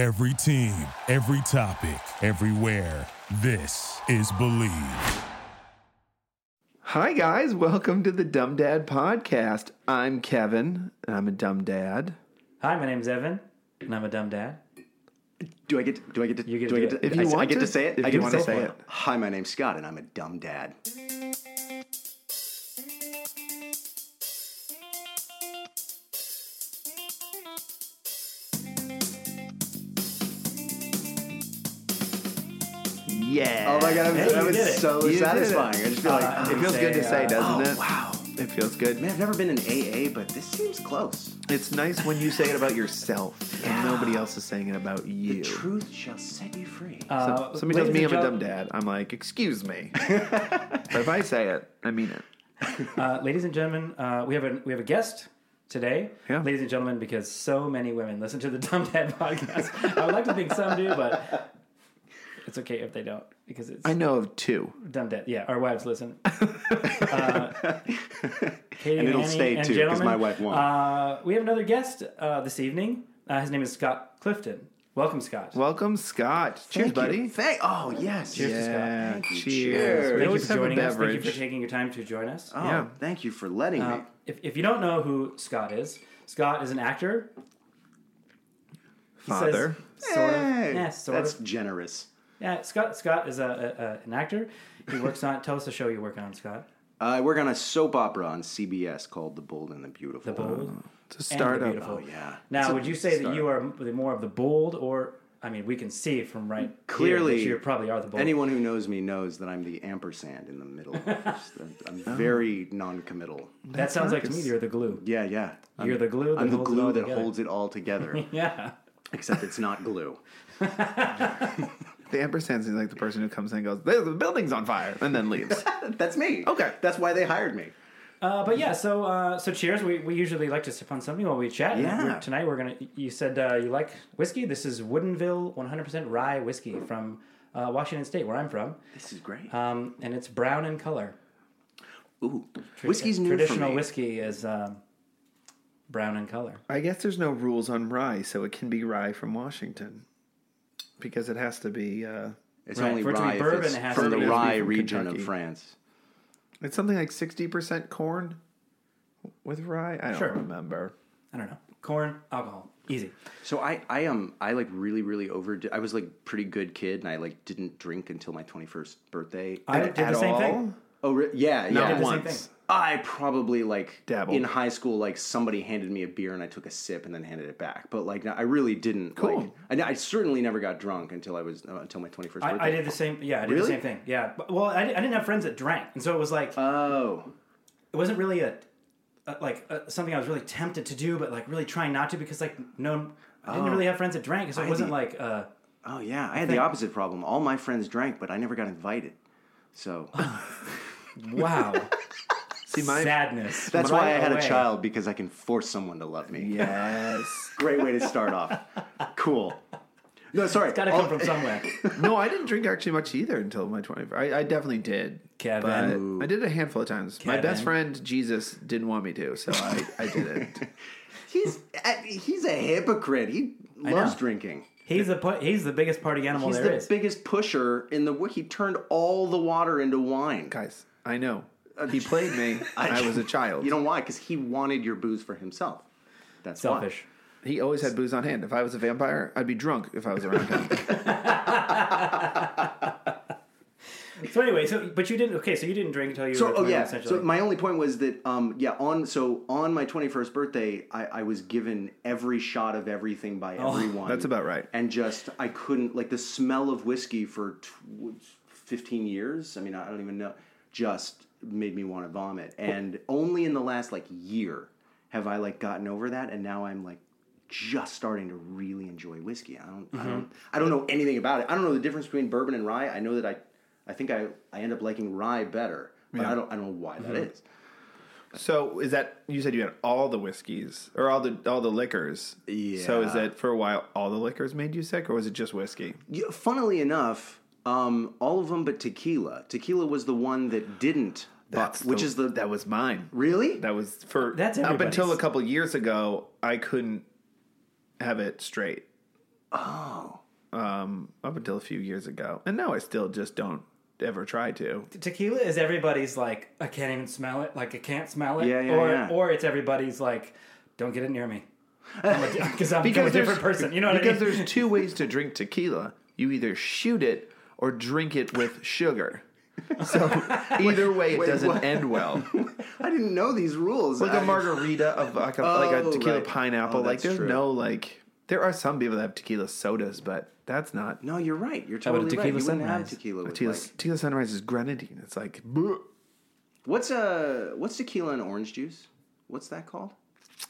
Every team, every topic, everywhere. This is Believe. Hi, guys. Welcome to the Dumb Dad Podcast. I'm Kevin, and I'm a dumb dad. Hi, my name's Evan, and I'm a dumb dad. Do I get to, do I get to You get do I get do to it. If you I, I get to- to say it? if I you get to wanna say, say it. it. Hi, my name's Scott and I'm a dumb dad. Yeah. Oh I'm, Hey, that was so You satisfying. it. I just feel like Uh, It feels Say, good to say, doesn't oh, it? wow. It feels good. Man, I've never been in AA, but this seems close. It's nice when you say it about yourself and nobody else is saying it about you. The truth shall set you free. Uh, Somebody tells me I'm and a dumb dad. I'm like, excuse me. but if I say it, I mean it. Uh, ladies and gentlemen, uh, we have a we have a guest today. Yeah. Ladies and gentlemen, because so many women listen to the Dumb Dad podcast. I would like to think some do, but it's okay if they don't because it's I know of two. Dumb Dad. Yeah, our wives listen. uh, Katie And it'll Annie stay and too, 'cause gentlemen, my wife won't. Uh, we have another guest uh, this evening. Uh, his name is Scott Clifton. Welcome, Scott. Welcome, Scott. Cheers, Thank you. buddy. Thank, oh, yes. Cheers to Scott. Yeah, Thank you. cheers. Cheers. Thank you always for have a joining us. Thank you beverage. for taking your time to join us. Oh, Yeah. thank you for letting Uh, me. if, if you don't know who Scott is, Scott is an actor. He says Father. sort of. Hey, Yeah, sort That's of. generous. Yeah, Scott. Scott is a, a, a an actor. He works on. Tell us the show you work on, Scott. I work on a soap opera on CBS called The Bold and the Beautiful. The bold um, It's a and the oh, beautiful. Oh, yeah. Now, would you say that you are more of the bold, or I mean, we can see from right Clearly, you probably are the bold. Anyone who knows me knows that I'm the ampersand in the middle. I'm very non-committal. that sounds like to me you're the glue. Yeah, yeah. I'm, You're the glue I'm the glue that together. holds it all together. Yeah. Except it's not glue. The ampersand seems like the person who comes in and goes, "The the building's on fire," and then leaves. That's me. Okay. That's why they hired me. Uh, but yeah, so uh, so cheers. We, we usually like to sip on something while we chat. And Yeah. we're- tonight we're gonna. You said uh, you like whiskey. This is Woodinville 100% rye whiskey from uh, Washington State, where I'm from, This is great. um, and it's brown in color. Ooh, whiskey's new Traditional for me. whiskey is um, brown in color. I guess there's no rules on rye, so it can be rye from Washington because it has to be. Uh, It's Right, only for it to be rye bourbon, it's it has from to the be- rye from region Kentucky. of France. it's something like sixty percent corn with rye. I don't Sure. remember. I don't know. Corn, alcohol, easy. So I, I um I like really really over. I was like pretty good kid, and I like didn't drink until my twenty first birthday. I did At the same all? thing. Oh re- yeah, I yeah. did the same once. thing. I probably like Dabbled. in high school, like somebody handed me a beer and I took a sip and then handed it back. But like, I really didn't. Cool. Like, I, I certainly never got drunk until I was uh, until my twenty first birthday. I, I did the same. Yeah, I did Really? the same thing. Yeah. But, well, I, I didn't have friends that drank, and so it was like Oh, it wasn't really a, a like uh something I was really tempted to do, but like really trying not to because like no, I didn't Oh. really have friends that drank, so it I wasn't did- like uh, oh yeah. I had the opposite problem. All my friends drank, but I never got invited. So wow, See, my sadness. that's right why I had away. a child because I can force someone to love me. yes. Great way to start off. Cool. No, sorry. Got to All- come from somewhere. no, I didn't drink actually much either until my 20. I, I definitely did. Kevin. I did it a handful of times. My best friend, Jesus, didn't want me to, so I, I didn't. He's uh, he's a hypocrite. He loves drinking. He's the pu- he's the biggest party animal He's there the is. biggest pusher in the. He turned all the water into wine. Guys, I know. He played me. I, was a child. You know why? Because he wanted your booze for himself. That's why. Selfish. he always had booze on hand. If I was a vampire, I'd be drunk if I was around him. So anyway, so but you didn't. Okay, so you didn't drink until you So were oh 21, yeah. essentially. So my only point was that um yeah on so on my twenty first birthday I, I was given every shot of everything by everyone. Oh, That's about right. And just I couldn't like the smell of whiskey for tw- fifteen years. I mean I don't even know. Just made me want to vomit. And only in the last like year have I like gotten over that. And now I'm like just starting to really enjoy whiskey. I don't, I don't, mm-hmm. I don't know anything about it. I don't know the difference between bourbon and rye. I know that I, I think I, I end up liking rye better, but I don't, I don't know why that mm-hmm. is. So is that you said you had all the whiskeys or all the all the liquors? Yeah. So is Yeah. it for a while all the liquors made you sick, or was it just whiskey? Yeah, funnily enough, um, all of them but tequila. Tequila was the one that didn't, That's which the- is the that was mine. really. That was for That's up until a couple years ago. I couldn't have it straight. oh, um, up until a few years ago, and now I still just don't ever try to. Tequila is everybody's like, I can't even smell it. Like I can't smell it. Yeah, yeah, or yeah. or it's everybody's like, don't get it near me. Because I'm, Because a different person. You know what because I mean? Because there's two ways to drink tequila. You either shoot it or drink it with sugar. So either way, it Wait, doesn't what? end well. I didn't know these rules. Like I- a margarita of like a, like a Oh, tequila right. pineapple. Oh, like that's there's true. no like. There are some people that have tequila sodas, but that's not. No, you're right. You're about a totally right. tequila You wouldn't have sunrise? tequila. With Tequila, like, tequila sunrise is grenadine. It's like bleh. what's uh what's tequila and orange juice? What's that called?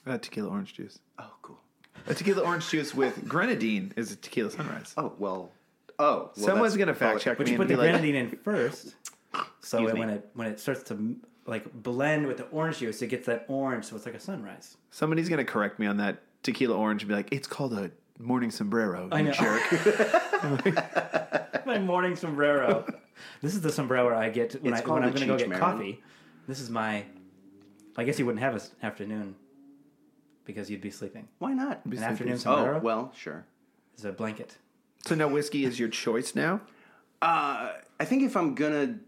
Uh, tequila orange juice. Oh, cool. A tequila orange juice with grenadine is a tequila sunrise. Oh well. Oh, well, Someone's gonna fact check But me you put the like, grenadine in first, so it, when it when it starts to like blend with the orange juice, it gets that orange, so it's like a sunrise. somebody's gonna correct me on that tequila orange and be like, it's called a morning sombrero. I know. jerk. My morning sombrero. this is the sombrero I get when, It's I, when I'm going to go get Marin. coffee. This is my. I guess you wouldn't have an afternoon because you'd be sleeping. Why not? An sleeping. afternoon Oh sombrero well, sure. is a blanket. So now whiskey is your choice now. Uh, I think if I'm gonna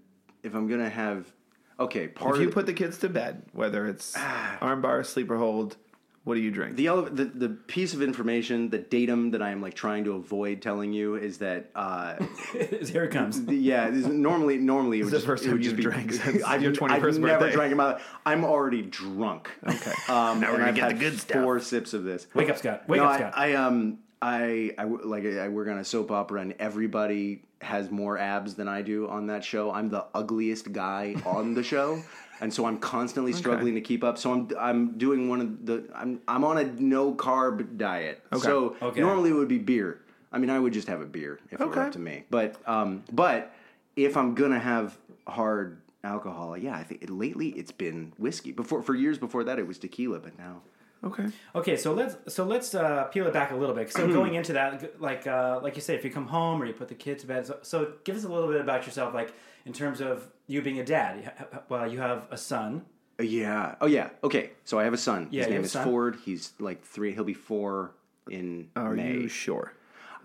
if I'm gonna have okay part If you of put the kids to bed, whether it's armbar, sleeper hold, what do you drink? the, ele- the the piece of information, the datum that I am like trying to avoid telling you is that uh, Here it comes. the- yeah, this is normally normally it would the just, first it would time just you've be, drank since I've, your 21st I've never birthday. drank in my life. I'm already drunk. Okay. Um, Now we're gonna I've get the had good stuff. Four sips of this. Wake up, Scott. Wake no, up, I, Scott. I um I I w- like I work on a soap opera and everybody has more abs than I do on that show. I'm the ugliest guy on the show. And so I'm constantly struggling to keep up. So I'm I'm doing one of the I'm I'm on a no carb diet. Okay. So Okay. normally it would be beer. I mean I would just have a beer if it were up to me. But um but if I'm gonna have hard alcohol, yeah, I think lately it's been whiskey. Before for years before that it was tequila, but now Okay. Okay, so let's so let's uh, peel it back a little bit. So going into that, like uh, like you say, if you come home or you put the kids to bed, so, so give us a little bit about yourself, like in terms of you being a dad. You Well, you have a son. Yeah. Oh yeah. Okay. So I have a son. Yeah, His you name have a is son. Ford. He's like three. He'll be four in Are May. you sure?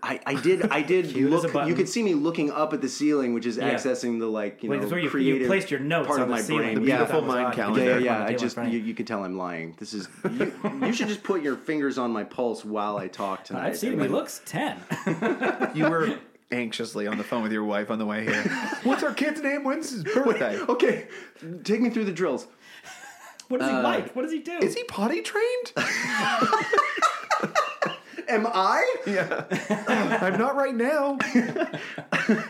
I, I did. I did Cute as a look. You could see me looking up at the ceiling, which is accessing the like you Wait, know that's where you- you creative placed your notes part on of the my ceiling. brain. The beautiful That was mind odd. calendar. Yeah, Back yeah. I just in front of you, you can tell I'm lying. This is you, you should just put your fingers on my pulse while I talk tonight. I've seen him. He looks ten. You were anxiously on the phone with your wife on the way here. What's our kid's name? When's his birthday? Okay, take me through the drills. what does he uh, like? What does he do? Is he potty trained? Am I? yeah. I'm not right now.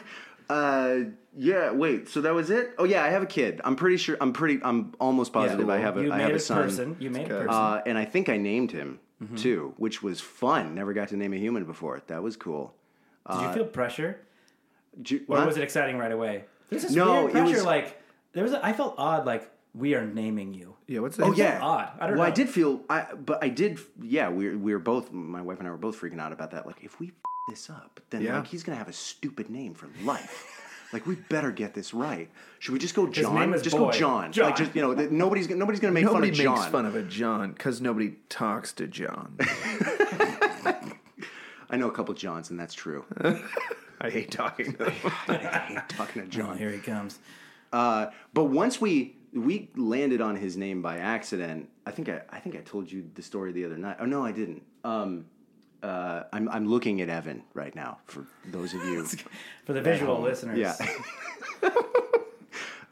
Uh, yeah. Wait. So that was it? Oh yeah, I have a kid. I'm pretty sure. I'm pretty. I'm almost positive. I have a. you I made have a a son. person. You made a person. Uh, and I think I named him Mm-hmm. too, which was fun. Never got to name a human before. That was cool. Did you feel pressure, Ju- or what? was it exciting right away? There's this No, weird it pressure. was- Like there was. A, I felt odd. Like we are naming you. Yeah, what's that? Oh yeah, odd. I don't well, I did feel. I but I did. Yeah, we were, we were both. My wife and I were both freaking out about that. Like, if we f- this up, then Yeah. like he's gonna have a stupid name for life. like, we better get this right. Should we just go John? name is just Boy. go John. John. Like, just you know, th- nobody's gonna- nobody's gonna make Nobody fun of makes John. fun of a John because nobody talks to John. I know a couple Johns, and that's true. I hate talking to them. I hate talking to John. Here he comes. Uh, but once we we landed on his name by accident, I think I, I think I told you the story the other night. Oh no, I didn't. Um, uh, I'm I'm looking at Evan right now for those of you. For the visual listeners. Yeah,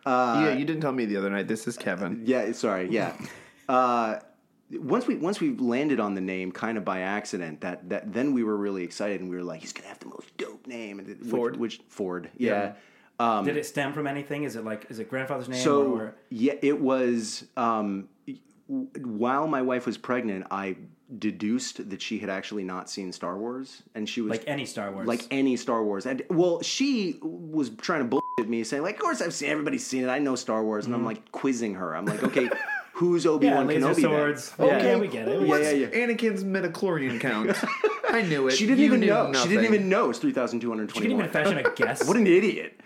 yeah, you didn't tell me the other night. This is Kevin. yeah. Sorry. Yeah. Uh, once we once we landed on the name kind of by accident, that that then we were really excited and we were like, he's gonna have the most dope name. And it- which- Ford? which, Ford. Yeah. Um, Did it stem from anything? Is it like is it grandfather's name So or yeah, it was. Um, while my wife was pregnant, I deduced that she had actually not seen Star Wars, and she was like any Star Wars? like any Star Wars. And well, she was trying to bullshit me, saying like, "Of course I've seen. Everybody's seen it. I know Star Wars." And I'm like quizzing her. I'm like, "Okay, who's Obi Mm-hmm. yeah, Wan laser Kenobi?" then?" swords. Yeah. Okay, we get it. We Yeah, yeah, yeah. Anakin's midichlorian count. I knew it. She didn't You even knew know. She didn't even know it's three thousand two hundred She didn't even fashion a guess. What an idiot.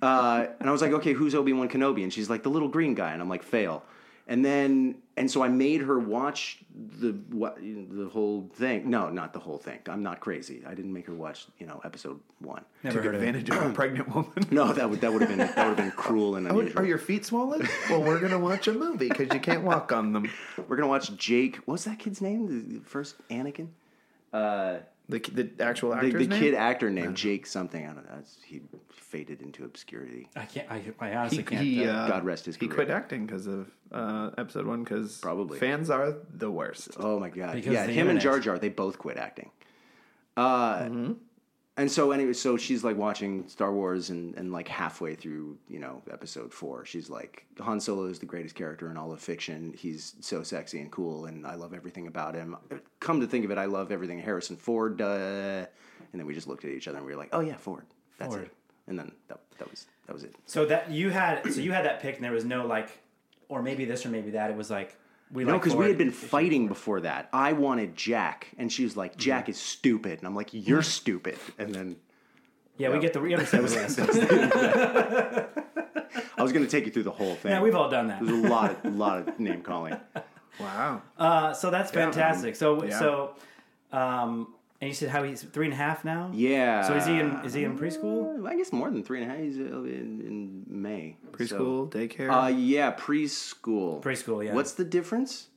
Uh, and I was like, okay, who's Obi Wan Kenobi? And she's like, the little green guy. And I'm like, fail. and then and so I made her watch the what the whole thing. No, not the whole thing. I'm not crazy. I didn't make her watch you know episode one. Never Took heard advantage of a pregnant woman. No, that would that would have been that would have been cruel and Oh, unusual. are your feet swollen? well, we're gonna watch a movie because you can't walk on them. We're gonna watch Jake. What's that kid's name? The, the first Anakin. Uh, The the actual the, actor's the name? kid actor named Jake something. I don't know. He faded into obscurity. I can't. I, I honestly He, can't. he, uh, God rest his He career. quit acting because of uh, episode one. Because Probably. fans are the worst. Oh my god! Because yeah, the him and. Jar Jar, they both quit acting. Uh, Mm-hmm. And so anyway, so she's like watching Star Wars, and, and like halfway through, you know, episode four, she's like, Han Solo is the greatest character in all of fiction. He's so sexy and cool, and I love everything about him. Come to think of it, I love everything Harrison Ford. And then we just looked at each other and we were like, oh yeah, Ford. That's Ford. it. And then that, that was that was it. So that you had. So you had that pick, and there was no like, or maybe this, or maybe that. It was like we No, like because we had been fighting before that. I wanted Jack, and she was like, "Jack is stupid," and I'm like, "You're stupid." And then Yeah, we get the. We understand the list. I was going to take you through the whole thing. Yeah, we've all done that. There's a lot, of, lot of name calling. Wow. Uh, so that's fantastic. So Yeah. so, um, and you said how he's three and a half now. Yeah. So is he in? Is he in preschool? I guess more than three and a half. He's uh, in, in May. Preschool, daycare. So, uh, yeah, preschool. Preschool, yeah. What's the difference?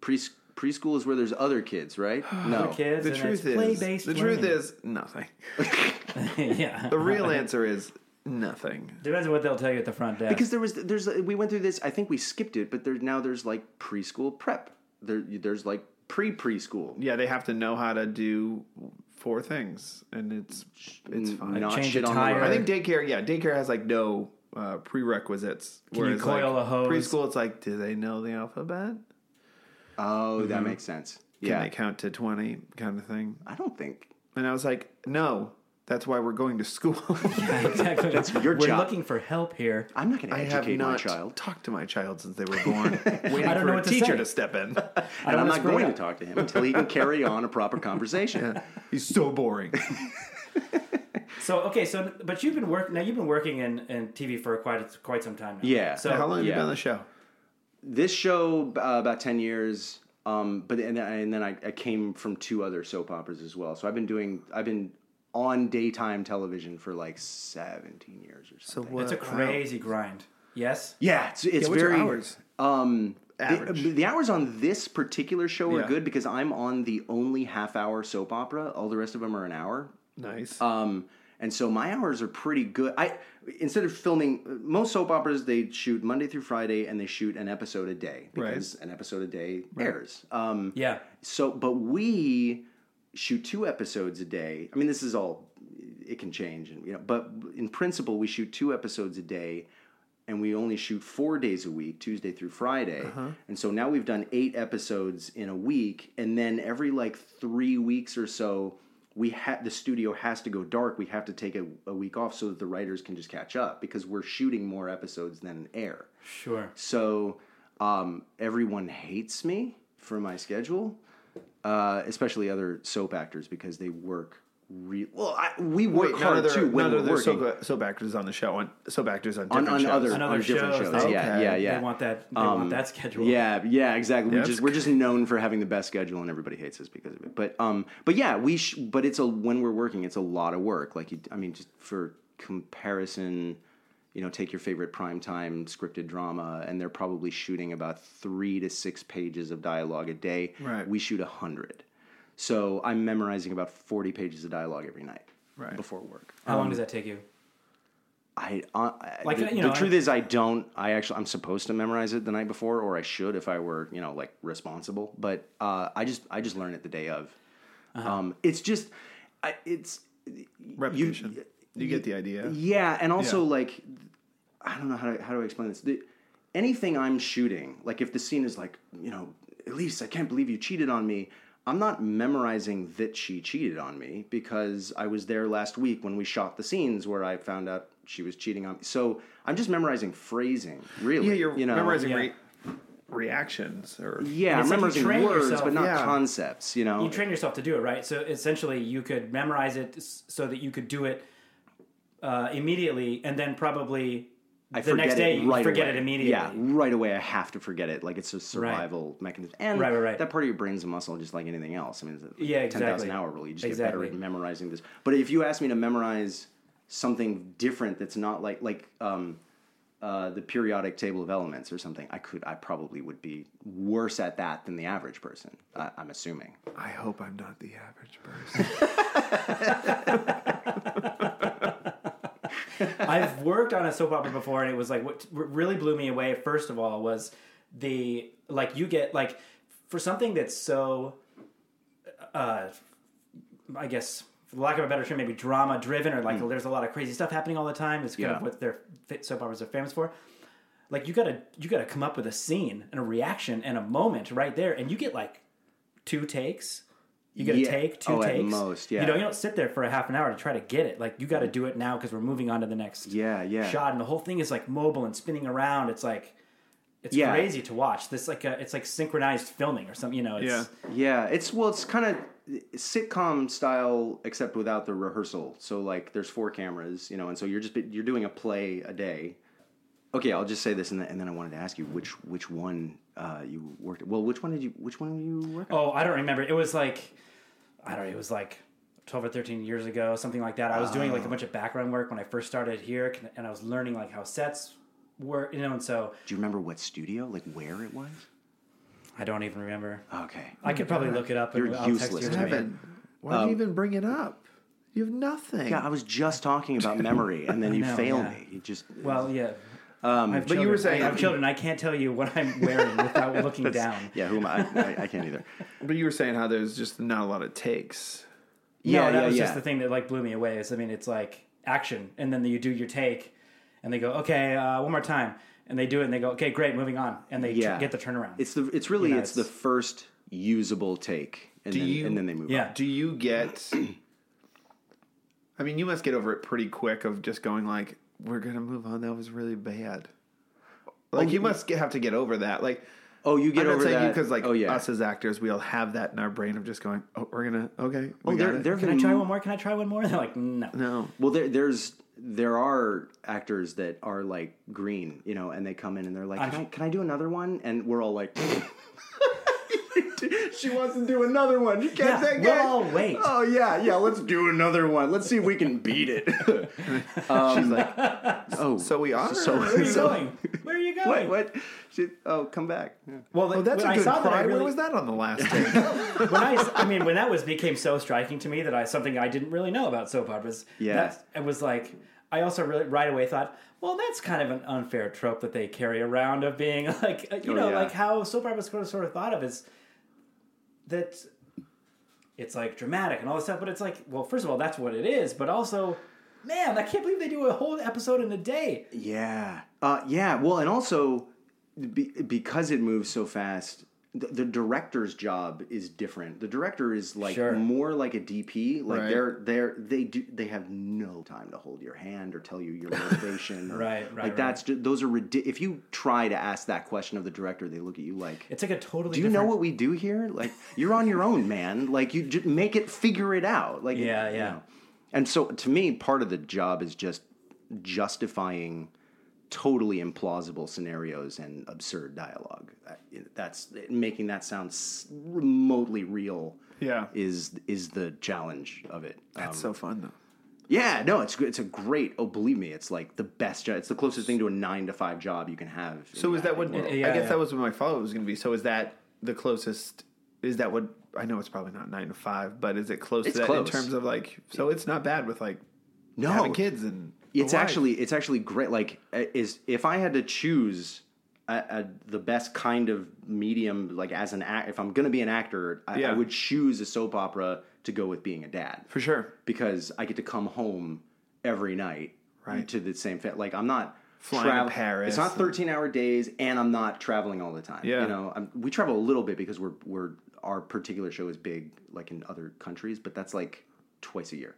Pre preschool is where there's other kids, right? no. Kids. the and truth it's is, play-based the truth learning. is nothing. yeah. The real answer is nothing. Depends on what they'll tell you at the front desk. Because there was there's we went through this. I think we skipped it, but there's now there's like preschool prep. There there's like pre preschool. Yeah, they have to know how to do four things, and it's it's fine. Not Change shit a on the tire. road. I think daycare, yeah, daycare has like no uh, prerequisites. you whereas, coil like, a hose? Preschool, it's like, do they know the alphabet? Oh, that makes sense. Can Yeah, they count to twenty, kind of thing? I don't think And I was like, no, that's why we're going to school. exactly. That's your We're job. looking for help here. I'm not going to I have educate my not child, talked to my child since they were born, waiting I don't for know a what to teacher say. to step in. and don't I'm not going it to talk to him until he can carry on a proper conversation. He's so boring. So okay, so but you've been working now. You've been working in, in TV for quite quite some time now. Yeah. So How long have you been on the show? This show uh, about ten years, um, but and, then- and then I, I came from two other soap operas as well. So I've been doing I've been on daytime television for like seventeen years or something. So something. what? it's a crazy grind. Yes. Yeah, it's, it's Yeah, what's your very hours? Um, Average. The, the hours on this particular show are Yeah. good because I'm on the only half hour soap opera. All the rest of them are an hour. Nice. Um, and so my hours are pretty good. I instead of filming most soap operas, they shoot Monday through Friday and they shoot an episode a day because an episode a day airs. Um, Yeah. so, but we shoot two episodes a day. I mean, this is all it can change, and you know, but in principle, we shoot two episodes a day, and we only shoot four days a week, Tuesday through Friday. And so now we've done eight episodes in a week, and then every like three weeks or so, we had the studio has to go dark. We have to take a, a week off so that the writers can just catch up because we're shooting more episodes than air. Sure. So um, everyone hates me for my schedule, uh, especially other soap actors because they work. Re- well, I, we work Wait, none hard of their, too when none we're of their working soap, soap actors on the show, on soap actors on on, different on shows. other On on other different shows, shows. they- Yeah, yeah, yeah. They want that. They want that schedule. Yeah, yeah, exactly. Yeah, We just, we're just known for having the best schedule, and everybody hates us because of it. But um, but yeah, we sh- but it's a when we're working, it's a lot of work. Like you, I mean, just for comparison, you know, take your favorite primetime scripted drama, and they're probably shooting about three to six pages of dialogue a day. Right. We shoot a hundred, so I'm memorizing about forty pages of dialogue every night. Right. Before work. How long does that take you? I, uh, Like, the, you know, the truth I- is I don't I actually I'm supposed to memorize it the night before or I should if I were you know like responsible but uh, I just I just learn it the day of Uh-huh. um, it's just I, it's Repetition. You, get the idea. yeah and also Yeah. like I don't know how to, how do I explain this the, anything I'm shooting like if the scene is like you know Elise I can't believe you cheated on me I'm not memorizing that she cheated on me because I was there last week when we shot the scenes where I found out she was cheating on me. So I'm just memorizing phrasing, really. Yeah, you're you know? memorizing Yeah. re- reactions or Yeah, I'm it's like memorizing train words, yourself. but not Yeah. concepts. You know, You train yourself to do it, right? So essentially, you could memorize it so that you could do it uh, immediately, and then probably I The next day it you forget away. it immediately. Yeah, right away I have to forget it. Like it's a survival mechanism, and Right, right, right. that part of your brain's a muscle, just like anything else. I mean, it's a Yeah, ten thousand exactly. hour rule. You just get Exactly. better at memorizing this. But if you ask me to memorize something different, that's not like like um, uh, the periodic table of elements or something, I could, I probably would be worse at that than the average person. I, I'm assuming. I hope I'm not the average person. I've worked on a soap opera before, and it was like what really blew me away. First of all, was the like you get like for something that's so, uh, I guess for lack of a better term, maybe drama driven or like there's a lot of crazy stuff happening all the time. It's kind Yeah. of what their soap operas are famous for. Like you gotta you gotta come up with a scene and a reaction and a moment right there, and you get like two takes. You get a take, two Oh, at takes. most, You yeah. know, you don't sit there for a half an hour to try to get it. Like you got to do it now because we're moving on to the next Yeah, yeah. shot, and the whole thing is like mobile and spinning around. It's like it's Yeah. crazy to watch. This like a, it's like synchronized filming or something. You know, it's, Yeah. Yeah, it's well, it's kind of sitcom style, except without the rehearsal. So like, there's four cameras, you know, and so you're just you're doing a play a day. Okay, I'll just say this, and then I wanted to ask you which which one uh, you worked. Well, which one did you which one did you work? on? Oh, I don't remember. It was like I don't know. It was like twelve or thirteen years ago, something like that. I was doing like a bunch of background work when I first started here, and I was learning like how sets work. You know, and so Do you remember what studio, like where it was? I don't even remember. Okay, I could probably look it up. And You're I'll text useless you to in a me. why do you even bring it up? You have nothing. yeah, I was just talking about memory, and then you know, fail yeah. me. You just Well, yeah. Um, I have but you were saying- I have children. I can't tell you what I'm wearing without looking down. yeah, who am I? I, I can't either. But you were saying how there's just not a lot of takes. Yeah, Yeah, that yeah, was yeah. just the thing that like blew me away. Is I mean, it's like action, and then you do your take, and they go, okay, uh, one more time, and they do it, and they go, okay, great, moving on, and they tr- Yeah. get the turnaround. It's the it's really You know, it's, the first usable take, and then you- and then they move. yeah. on. Do you get? I mean, you must get over it pretty quick of just going like, "We're gonna move on." That was really bad. Like oh, you must get, have to get over that. Like, Oh, you get I'm over that because like oh yeah. us as actors, we all have that in our brain of just going, "Oh, we're gonna okay." We oh, got there it." there Can I try one more? Can I try one more? They're like, no. no. Well, there, there's there are actors that are like green, you know, and they come in and they're like, I'm- "Can I can I do another one?" And we're all like, "She wants to do another one. You can't Yeah, say we'll all wait. Oh yeah, yeah. Let's do another one. Let's see if we can beat it. She's like, oh, "So we are." So- Where are you So- going? Where are you what? going? What? She, oh, come back. Yeah. Well, Oh, that's a a I good saw cry. that, I Where was that on the last day? when I, I mean, when that was became so striking to me that I something I didn't really know about soap operas. Yeah. that, it was like I also really right away thought, well, that's kind of an unfair trope that they carry around of being like, uh, you Oh, know, yeah. like how soap operas sort of sort of thought of is that it's like dramatic and all this stuff, but it's like, well, first of all, that's what it is, but also. Man, I can't believe they do a whole episode in a day. Yeah. Uh, yeah. Well, and also be, because it moves so fast, the, the director's job is different. The director is like Sure. more like a DP. Like Right. they're they're they do they have no time to hold your hand or tell you your motivation. or- Right, right, Like right. that's those are ridi- if you try to ask that question of the director, they look at you like. It's like a totally. Do you know what we do here? Like you're on your own, man. Like you just make it, figure it out. Like Yeah, you yeah. know. And so to me, part of the job is just justifying totally implausible scenarios and absurd dialogue. That's making that sound remotely real. Yeah. is is the challenge of it. Um, That's so fun though. yeah, no, it's it's a great. Oh, believe me, it's like the best job. It's the closest thing to a nine to five job you can have. So in is that what? world. I Yeah, guess yeah. that was what my follow up was going to be. So is that the closest? Is that what? I know it's probably not nine to five, but is it close It's to that close. in terms of like? So it's not bad with like No. having kids and a it's actually it's actually great like uh, is if i had to choose a, a, the best kind of medium like as an act if i'm going to be an actor I, Yeah. I would choose a soap opera to go with being a dad for sure. because i get to come home every night Right. to the same fa- like i'm not Flying to Paris it's not and- 13 hour days and i'm not traveling all the time Yeah. you know I'm, we travel a little bit because we're we're our particular show is big like in other countries but that's like twice a year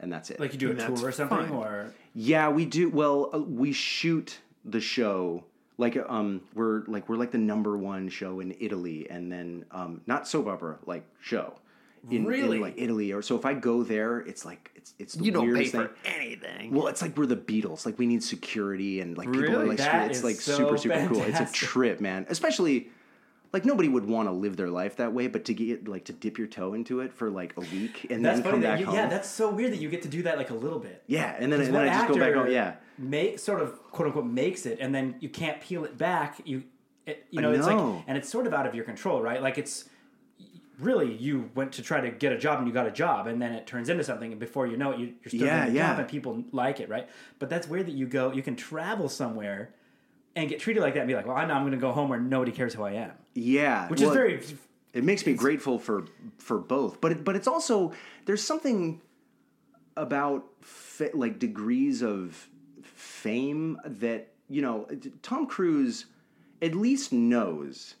and that's it Like you do a And that's tour or something, fine. or yeah, we do. Well, uh, we shoot the show like um we're like we're like the number one show in Italy, and then um not soap opera like show, in, Really? in like Italy, or so if I go there, it's like it's it's the You don't pay weirdest for anything. Well, it's like we're the Beatles. Like we need security and like people are like That it's like so super super cool. It's a trip, man. Especially like nobody would want to live their life that way, but to get like to dip your toe into it for like a week and That's then come back you, home. yeah, that's so weird that you get to do that like a little bit. yeah, and then and then I just go back home. Yeah, Make sort of quote unquote makes it, and then you can't peel it back. You, it, you I know, it's like, and it's sort of out of your control, right? Like it's really you went to try to get a job and you got a job, and then it turns into something, and before you know it, you, you're still Yeah, doing a yeah. job, and people like it, right? But that's weird that you go, you can travel somewhere and get treated like that, and be like, well, I know I'm going to go home where nobody cares who I am, yeah. which Well, is very. It makes me grateful for for both, but it, but it's also there's something about fa- like degrees of fame that you know Tom Cruise at least knows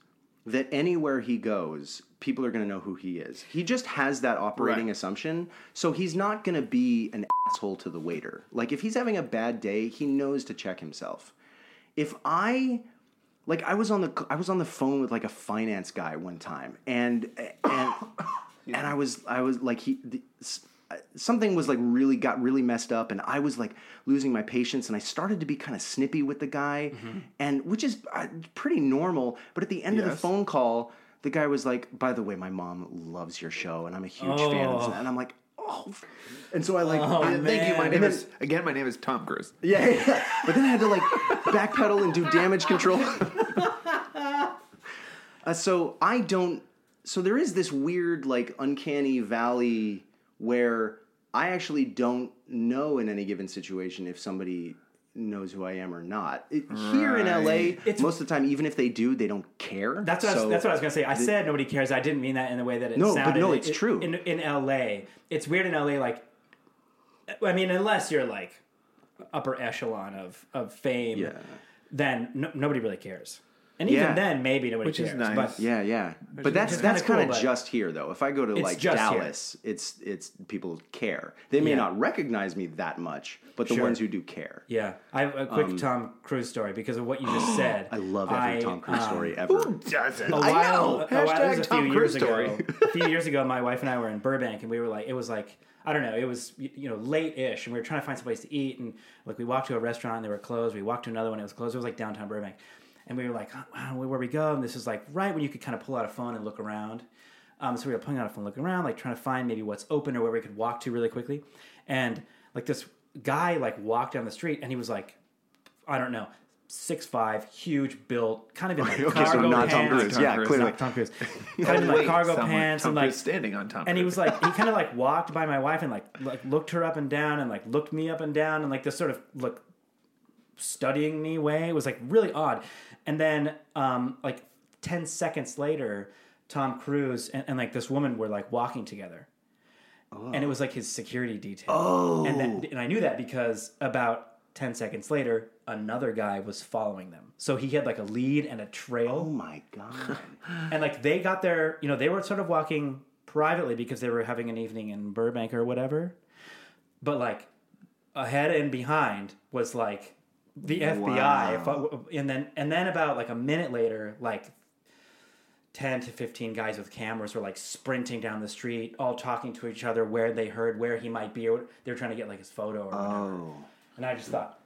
that anywhere he goes, people are going to know who he is. He just has that operating Right. assumption, so he's not going to be an asshole to the waiter. Like if he's having a bad day, he knows to check himself. If I like I was on the I was on the phone with like a finance guy one time, and and and I was I was like he the, something was like really got really messed up, and I was like losing my patience, and I started to be kind of snippy with the guy, and which is uh, pretty normal. But at the end of the phone call, the guy was like, "By the way, my mom loves your show, and I'm a huge fan." of Oh. this," And I'm like, "Oh." And so I like, Oh, Yeah, Thank you. My name then- is again. My name is Tom Cruise. yeah, yeah. But then I had to like backpedal and do damage control. uh, so I don't. So there is this weird, like, uncanny valley where I actually don't know in any given situation if somebody knows who I am or not. It, Here in LA, It's- most of the time, even if they do, they don't care. That's what, I was, that's what I was gonna say. I said nobody cares. I didn't mean that in the way that it No, but no, it's it- true. In, in LA, it's weird in LA. Like, I mean, unless you're like upper echelon of of fame, Yeah. then no, nobody really cares. And Yeah. even then, maybe nobody Which is cares. nice. But Yeah, yeah, but that's that's kinda cool, kind of but- just here though. If I go to like just here. Dallas, it's it's people care. They may Yeah. not recognize me that much, but the Sure. ones who do care. yeah, I have a quick Tom Cruise story because of what you just said. Um, I love every Tom Cruise um, story ever. Doesn't. a I while, know. a while- it Hashtag a Tom few Cruise years story. ago. a few years ago, my wife and I were in Burbank, and we were like, it was like I don't know, it was you know late-ish, and we were trying to find some place to eat, and like we walked to a restaurant, and they were closed. We walked to another one, it was closed. It was like downtown Burbank, and we were like, oh, where we go? And this is like right when you could kind of pull out a phone and look around. Um, so we were pulling out a phone, looking around, like trying to find maybe what's open or where we could walk to really quickly, and like this guy like walked down the street, and he was like, I don't know. Six five, huge built, kind of in like Okay, so cargo not Tom. Cruise. Tom yeah, Cruise, clearly. Not Tom Cruise. Kind of in like Wait, cargo someone- pants Tom and like Cruise standing on Tom. and he was like he kind of like walked by my wife and like like looked her up and down and like looked me up and down and like this sort of look studying me way. It was like really odd. And then um like 10 seconds later Tom Cruise and, and like this woman were like walking together. And it was like his security detail. Oh. And then and I knew that because about 10 seconds later another guy was following them. So he had like a lead and a trail Oh my god. and like they got there, you know they were sort of walking privately because they were having an evening in burbank or whatever but like ahead and behind was like the fbi fo- and then and then about like a minute later like 10 to 15 guys with cameras were like sprinting down the street all talking to each other where they heard where he might be or they were trying to get like his photo or whatever Oh. and i just thought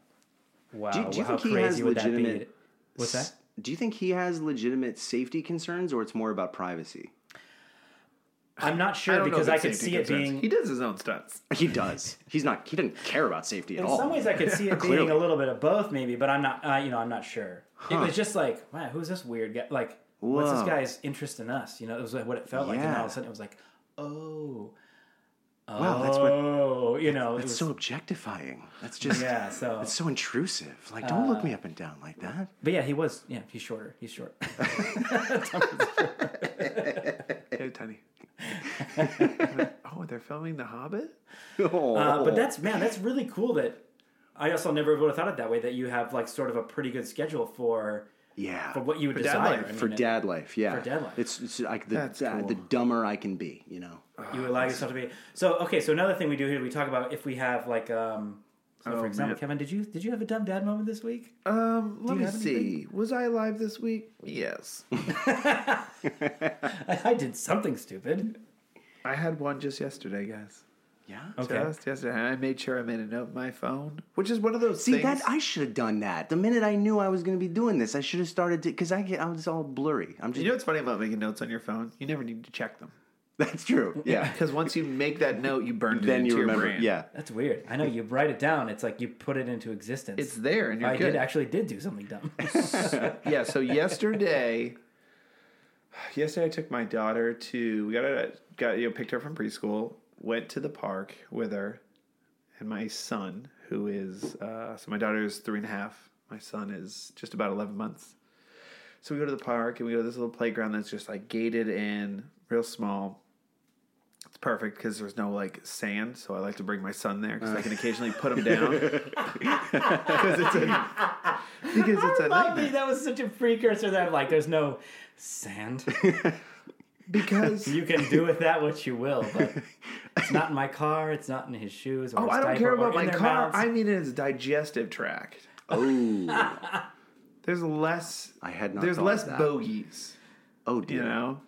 wow Do, do you how think he has crazy would that be what's that Do you think he has legitimate safety concerns, or it's more about privacy? I'm not sure don't because i it's could see it concerns. being He does his own stunts. He does. He's not. He doesn't care about safety at In all. In some ways, I could see it being a little bit of both, maybe, but I'm not. Uh, you know, I'm not sure. It was just like, wow, who's this weird guy? Like, what's this guy's interest in us? You know, it was like what it felt like, and all of a sudden it was like, oh, Wow, that's what- oh, you know, it That's was, so objectifying. That's just. yeah. So, It's so intrusive. Like, don't look me up and down like that. but yeah, he was. Yeah, he's shorter. He's short. Hey, tiny. Oh, they're filming The Hobbit. Oh. Uh, but that's man, that's really cool. That I also never would have thought it that way. That you have like sort of a pretty good schedule for yeah. for what you would For dad desire. life. I mean, for it- dad life, yeah. For dad life. It's, it's like the That's uh, the dumber I can be, you know. you allow yourself to be so okay so another thing we do here we talk about if we have like um so Oh, for example man. kevin did you did you have a dumb dad moment this week Um, let me see. Was I live this week? Yes. I, I did something stupid I had one just yesterday, guys. Yeah. Okay. Just yesterday. I made sure I made a note in my phone, which is one of those See things. that I should have done that the minute I knew I was going to be doing this. I should have started to because I get I was all blurry. I'm just you know what's funny about making notes on your phone? You never need to check them. That's true. Yeah. Because once you make that note, you burn it then into you your remember. brain. Yeah. That's weird. I know you write it down. It's like you put it into existence. It's there and you're I good. did actually did do something dumb. yeah, so yesterday yesterday I took my daughter to we got a got you know picked her from preschool, went to the park with her and my son, who is uh, so my daughter is three and a half. My son is just about eleven months. So we go to the park and we go to this little playground that's just like gated in, real small. It's perfect because there's no like sand, so I like to bring my son there because I can uh. occasionally put him down because it's a because it's a Love me, nightmare. that was such a precursor that like there's no sand. Because You can do with that what you will, but it's not in my car. It's not in his shoes. Or Oh, his I don't diaper, care or about in my their car. mouths. I mean his digestive tract. Oh, There's less. I had not There's thought less of that. bogeys. oh dear. You know.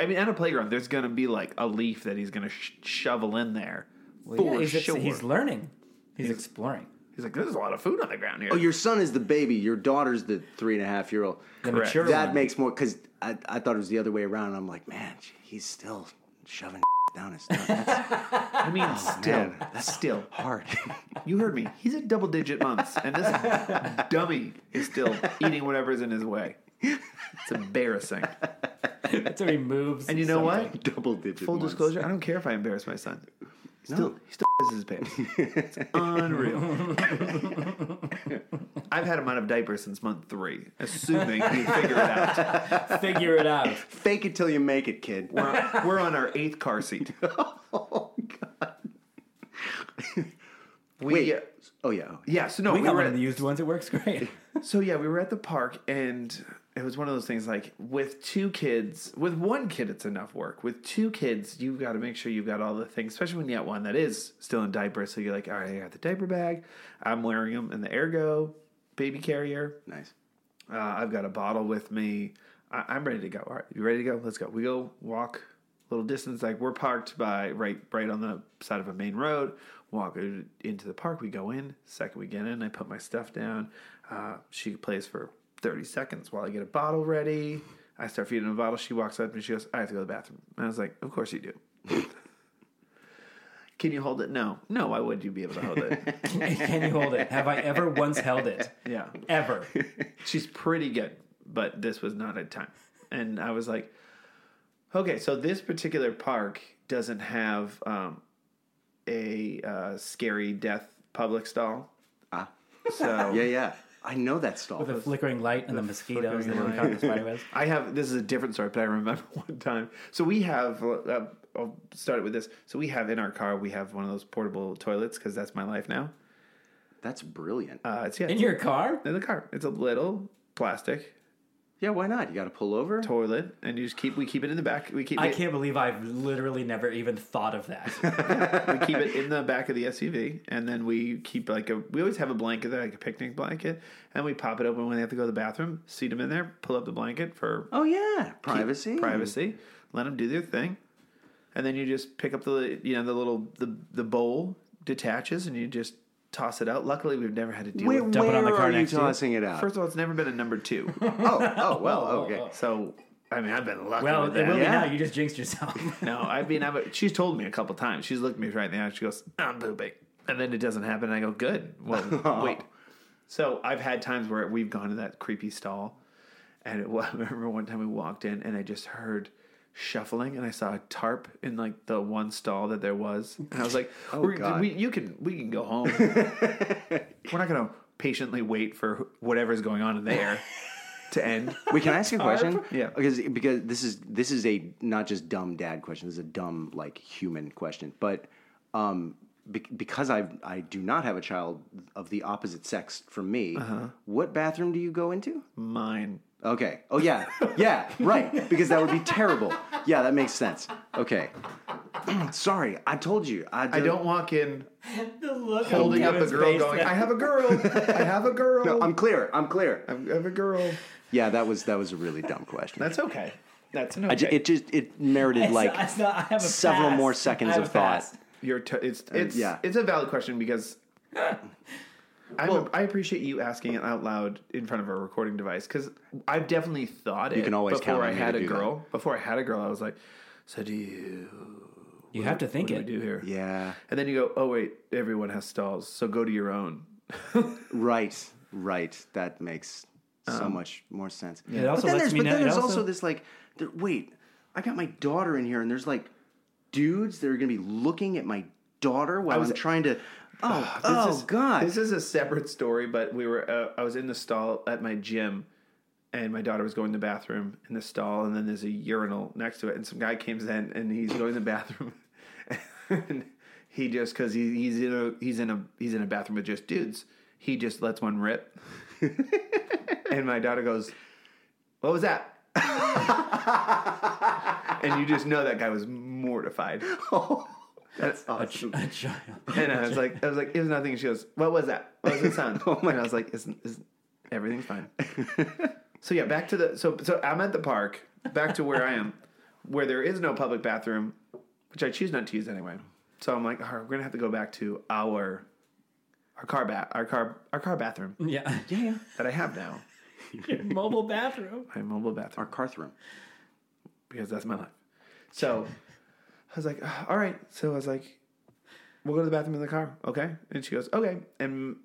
I mean, at a playground, there's gonna be like a leaf that he's gonna sh- shovel in there. Well, for yeah, he's, sure. he's learning. He's, exploring. He's like, there's a lot of food on the ground here. Oh, your son is the baby. Your daughter's the three and a half year old. The Correct. mature That one. makes more because I, I thought it was the other way around. I'm like, man, he's still shoving down his throat. I mean, oh, still, man, that's still. hard. You heard me. He's at double digit months, and this dummy is still eating whatever's in his way. It's embarrassing. That's how he moves. And you know something. what? Double digit. Full months. disclosure, I don't care if I embarrass my son. He still, No. he still pisses his pants. It's unreal. I've had him out of diapers since month three, assuming he'd figure it out. Figure it out. Fake it till you make it, kid. We're on, we're on our eighth car seat. oh God. We, Wait. Oh yeah. Oh, yeah, so no, We we, got were one at, of the used ones. It works great. so yeah, we were at the park, and it was one of those things like with two kids, with one kid, it's enough work. With two kids, you've got to make sure you've got all the things, especially when you got one that is still in diapers. So you're like, all right, I got the diaper bag, I'm wearing them in the Ergo baby carrier. Nice. Uh, I've got a bottle with me. I, I'm ready to go. All right, you ready to go? Let's go. We go walk a little distance. Like we're parked by right, right on the side of a main road. Walk into the park. We go in. Second we get in, I put my stuff down. Uh, she plays for 30 seconds while I get a bottle ready. I start feeding her a bottle. She walks up and she goes, "I have to go to the bathroom." And I was like, "Of course you do." Can you hold it? No. No. Why would you be able to hold it? Can you hold it? Have I ever once held it? yeah. Ever. she's pretty good, but this was not a time. And I was like, okay, so this particular park doesn't have um, a uh, scary death public stall. Ah. So Yeah, yeah. I know that stall. With a flickering light and the, mosquitoes that flickering were caught in the spiderwebs. I have this is a different story, but I remember one time. So we have. Uh, I'll start with this. So we have in our car we have one of those portable toilets because that's my life now. That's brilliant. Uh, it's yeah, In your car? in the car. It's a little plastic yeah, why not? You got to pull over. toilet, and you just keep. We keep it in the back. We keep. I it, can't believe I've literally never even thought of that. we keep it in the back of the SUV, and then we keep like a. We always have a blanket there, like a picnic blanket, and we pop it open when they have to go to the bathroom. Seat them in there, pull up the blanket for Oh yeah, privacy. privacy. Let them do their thing, and then you just pick up the you know the little the the bowl detaches, and you just toss it out. Luckily, we've never had to deal Where, with. Dump it on the where car are you next to you. tossing it out? First of all, it's never been a number two, oh, oh, well, okay. so I mean I've been lucky. Well, with it that. will be now. You just jinxed yourself. No, I mean, I've, she's told me a couple times. She's looked me right in the eye. She goes, "I'm pooping," and then it doesn't happen. And I go, "Good." Well, wait. So I've had times where we've gone to that creepy stall, and it, wa- I remember one time we walked in and I just heard shuffling, and I saw a tarp in like the one stall that there was, and I was like, We're, God. we, "You can, we can go home. We're not gonna patiently wait for whatever's going on in there to end." Wait, can I ask you a question? Yeah. Because because this is this is a not just dumb dad question. This is a dumb like human question. But um, be- because I I do not have a child of the opposite sex from me, Uh-huh. what bathroom do you go into? Mine. Okay. Oh yeah, yeah, right. Because that would be terrible. Yeah, that makes sense. Okay. Sorry, I told you. I, I don't walk in the look holding up a girl, going, there. "I have a girl. I have a girl. No, I'm clear. I'm clear. I have a girl." Yeah, that was that was a really dumb question. That's okay. That's an I ju- it just it merited It's like not- it's not- I have a several pass. more I seconds have of a thought. pass. You're t- it's uh, it's yeah. it's a valid question because I'm I appreciate you asking it out loud in front of a recording device because I've definitely thought it. You can always before count on I me had to a do that. girl. Before I had a girl, I was like, "So do you? You have to think what do it. we do here?" Yeah. And then you go, "Oh wait, everyone has stalls, so go to your own." Right. Right. That makes so Um, much more sense. It also but then lets there's, me but know- then it there's also- also this like, there, wait, I got my daughter in here, and there's like dudes that are gonna be looking at my daughter while was- I'm trying to. Oh, This oh is, God! This is a separate story, but we were uh, I was in the stall at my gym and my daughter was going to the bathroom in the stall and then there's a urinal next to it and some guy comes in and he's going to the bathroom and he just cuz he, he's in a he's in a he's in a bathroom with just dudes. He just lets one rip. and my daughter goes, "What was that?" and you just know that guy was mortified. That's awesome. A child. And I was like, I was like, it was nothing. And she goes, what was that? What was the sound? Oh my and I was like, isn't, is everything's fine. so yeah, back to the so so I'm at the park, back to where I am, where there is no public bathroom, which I choose not to use anyway. So I'm like, all right, we're gonna have to go back to our our car bath our car our car bathroom Yeah. Yeah, yeah. that I have now, Mobile bathroom. my mobile bathroom. Our car room. because that's my life. So I was like, all right. So I was like, we'll go to the bathroom in the car, okay? And she goes, okay. And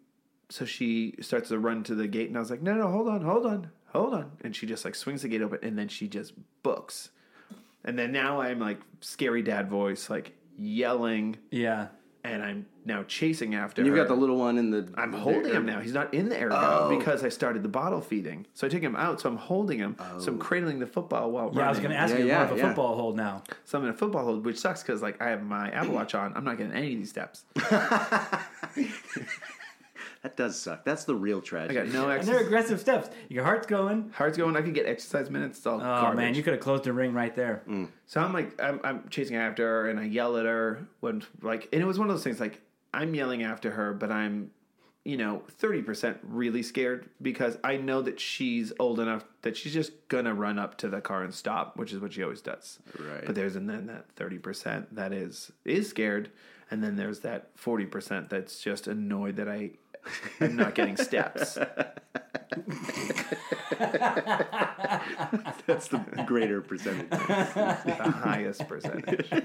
so she starts to run to the gate, and I was like, no, no, hold on, hold on, hold on. And she just like swings the gate open, and then she just books. And then now I'm like scary dad voice, like yelling, Yeah. And I'm now chasing after. You've her. got the little one in the. I'm holding him now. He's not in the ergo Oh. because I started the bottle feeding. So I take him out. So I'm holding him. So I'm oh. cradling the football while Yeah, I was going to ask Yeah, you yeah, more of a yeah. football hold now. So I'm in a football hold, which sucks because like I have my Apple Watch on. I'm not getting any of these steps. That does suck. That's the real tragedy. I got no And they're exercise. aggressive steps. Your heart's going. Heart's going. I could get exercise minutes. It's all Oh garbage. man, you could have closed the ring right there. Mm. So I'm like, I'm, I'm chasing after her, and I yell at her when like, and it was one of those things like I'm yelling after her, but I'm, you know, thirty percent really scared because I know that she's old enough that she's just gonna run up to the car and stop, which is what she always does. Right. But there's and then that thirty percent that is is scared, and then there's that forty percent that's just annoyed that I am not getting steps. That's the greater percentage. the highest percentage.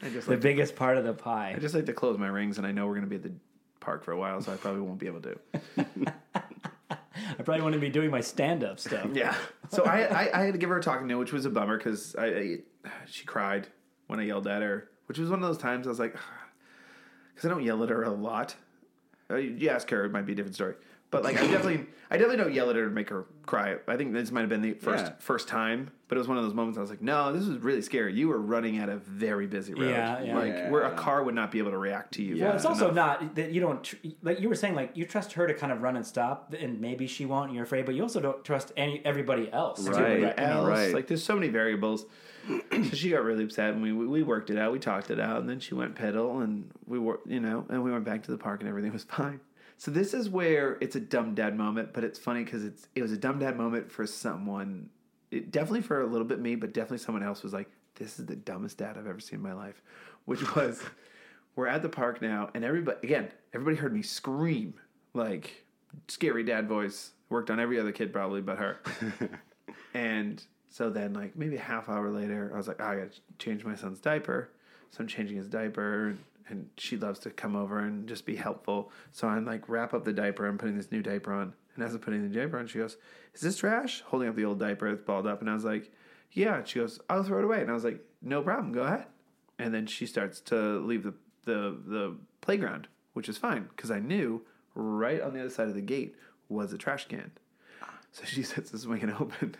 I just The like biggest part of the pie. I just like to close my rings, and I know we're going to be at the park for a while, so I probably won't be able to. I probably want to be doing my stand-up stuff. Yeah. So I, I, I had to give her a talking to, which was a bummer because I, I she cried when I yelled at her, which was one of those times I was like, because I don't yell at her a lot. Uh, You ask her, it might be a different story. But like I definitely, I definitely don't yell at her to make her cry. I think this might have been the first Yeah. first time, but it was one of those moments I was like, no, this is really scary. You were running at a very busy road, Yeah, yeah. like Yeah. where a car would not be able to react to you. Well, it's also enough. not that you don't tr- like you were saying like you trust her to kind of run and stop, and maybe she won't. and You're afraid, but you also don't trust any everybody else. too, Right. I mean, else. right. Like there's so many variables. So she got really upset, and we we worked it out. We talked it out, and then she went pedal, and we were you know, and we went back to the park, and everything was fine. So this is where it's a dumb dad moment, but it's funny because it's it was a dumb dad moment for someone. It, definitely for a little bit me, but definitely someone else was like, "This is the dumbest dad I've ever seen in my life," which was. We're at the park now, and everybody again, everybody heard me scream like scary dad voice. Worked on every other kid probably but her. and so then, like maybe a half hour later, I was like, oh, I gotta change my son's diaper. So I'm changing his diaper, and she loves to come over and just be helpful. So I'm like, wrap up the diaper. I'm putting this new diaper on, and as I'm putting the diaper on, she goes, "Is this trash?" Holding up the old diaper that's balled up, and I was like, "Yeah." And she goes, "I'll throw it away," and I was like, "No problem, go ahead." And then she starts to leave the the the playground, which is fine because I knew right on the other side of the gate was a trash can. So she sets the swing and open,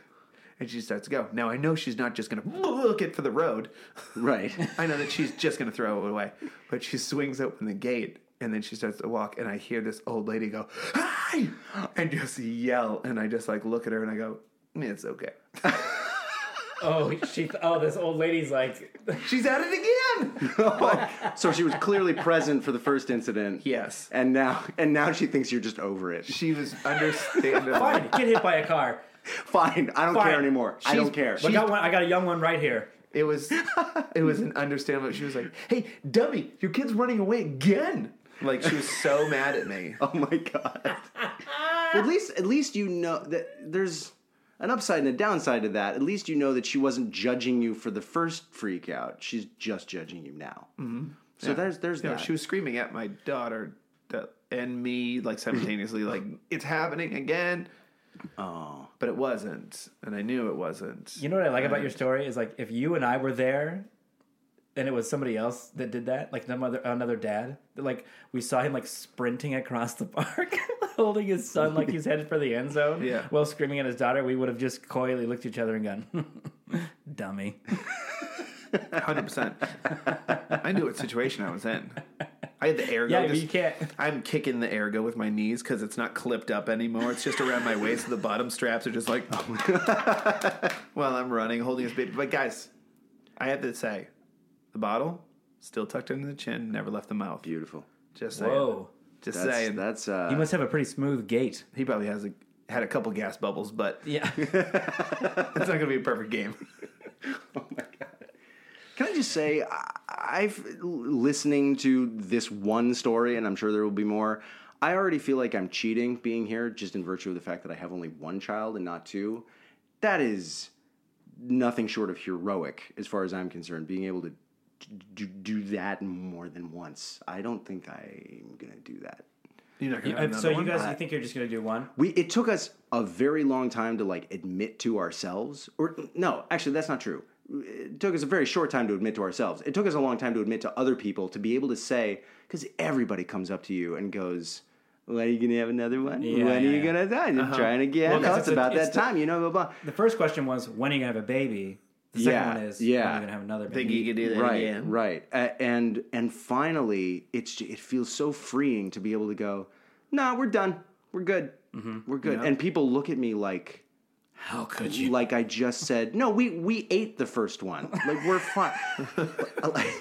and she starts to go. Now I know she's not just gonna book it for the road. Right. I know that she's just gonna throw it away, but she swings open the gate, and then she starts to walk, and I hear this old lady go, "Hi!" and just yell, and I just like look at her and I go, "It's okay." Oh, she. Oh, this old lady's like. She's at it again. so she was clearly present for the first incident. yes, And now and now she thinks you're just over it. she was understandable. Fine, get hit by a car. Fine, I don't Fine. care anymore. I don't care. I got one. I got a young one right here. It was it was an understandable. She was like, "Hey, dummy, your kid's running away again." Like she was so mad at me. Oh my god. At least at least you know that there's an upside and a downside to that. At least you know that she wasn't judging you for the first freak out. She's just judging you now. Mm-hmm. So there's there's You know, that. she was screaming at my daughter that, and me like simultaneously, like it's happening again. Oh. But it wasn't, and I knew it wasn't. You know what I like about your story is like if you and I were there, and it was somebody else that did that, like some other another dad, that, like we saw him like sprinting across the park, holding his son like he's headed for the end zone, Yeah. while screaming at his daughter. We would have just coyly looked at each other and gone, "Dummy." Hundred percent. I knew what situation I was in. I had the ergo. Yeah, but just- you can't. I'm kicking the ergo with my knees because it's not clipped up anymore. It's just around my waist. The bottom straps are just like. while I'm running, holding his baby. But guys, I have to say, the bottle still tucked under the chin, never left the mouth. Beautiful. Just saying. Whoa, Just That's saying. that's uh you must have a pretty smooth gait. he probably has a, had a couple gas bubbles, but Yeah, it's not going to be a perfect game. Oh my god. Can I just say, I- I've listening to this one story, and I'm sure there will be more. I already feel like I'm cheating being here, just in virtue of the fact that I have only one child and not two. That is nothing short of heroic, as far as I'm concerned. Being able to do, do that more than once, I don't think I'm gonna do that. You're not going to Uh, have so another you guys, you think you're just gonna do one? We it took us a very long time to like admit to ourselves, or no, actually that's not true. It took us a very short time to admit to ourselves. It took us a long time to admit to other people to be able to say because everybody comes up to you and goes. When are you gonna have another one? Yeah, when are you yeah. gonna die? And trying again. Well, 'cause no, it's it's a- about it's that the- time, you know. Blah blah. The first question was when are you gonna have a baby. The second Yeah, one is yeah. when are you gonna have another baby? Think baby. you could do that right, again? right, A- and and finally, it's it feels so freeing to be able to go. Nah, we're done. We're good. Mm-hmm. We're good. And people look at me like. How could you? like I just said, no, we we ate the first one. Like we're fine. like,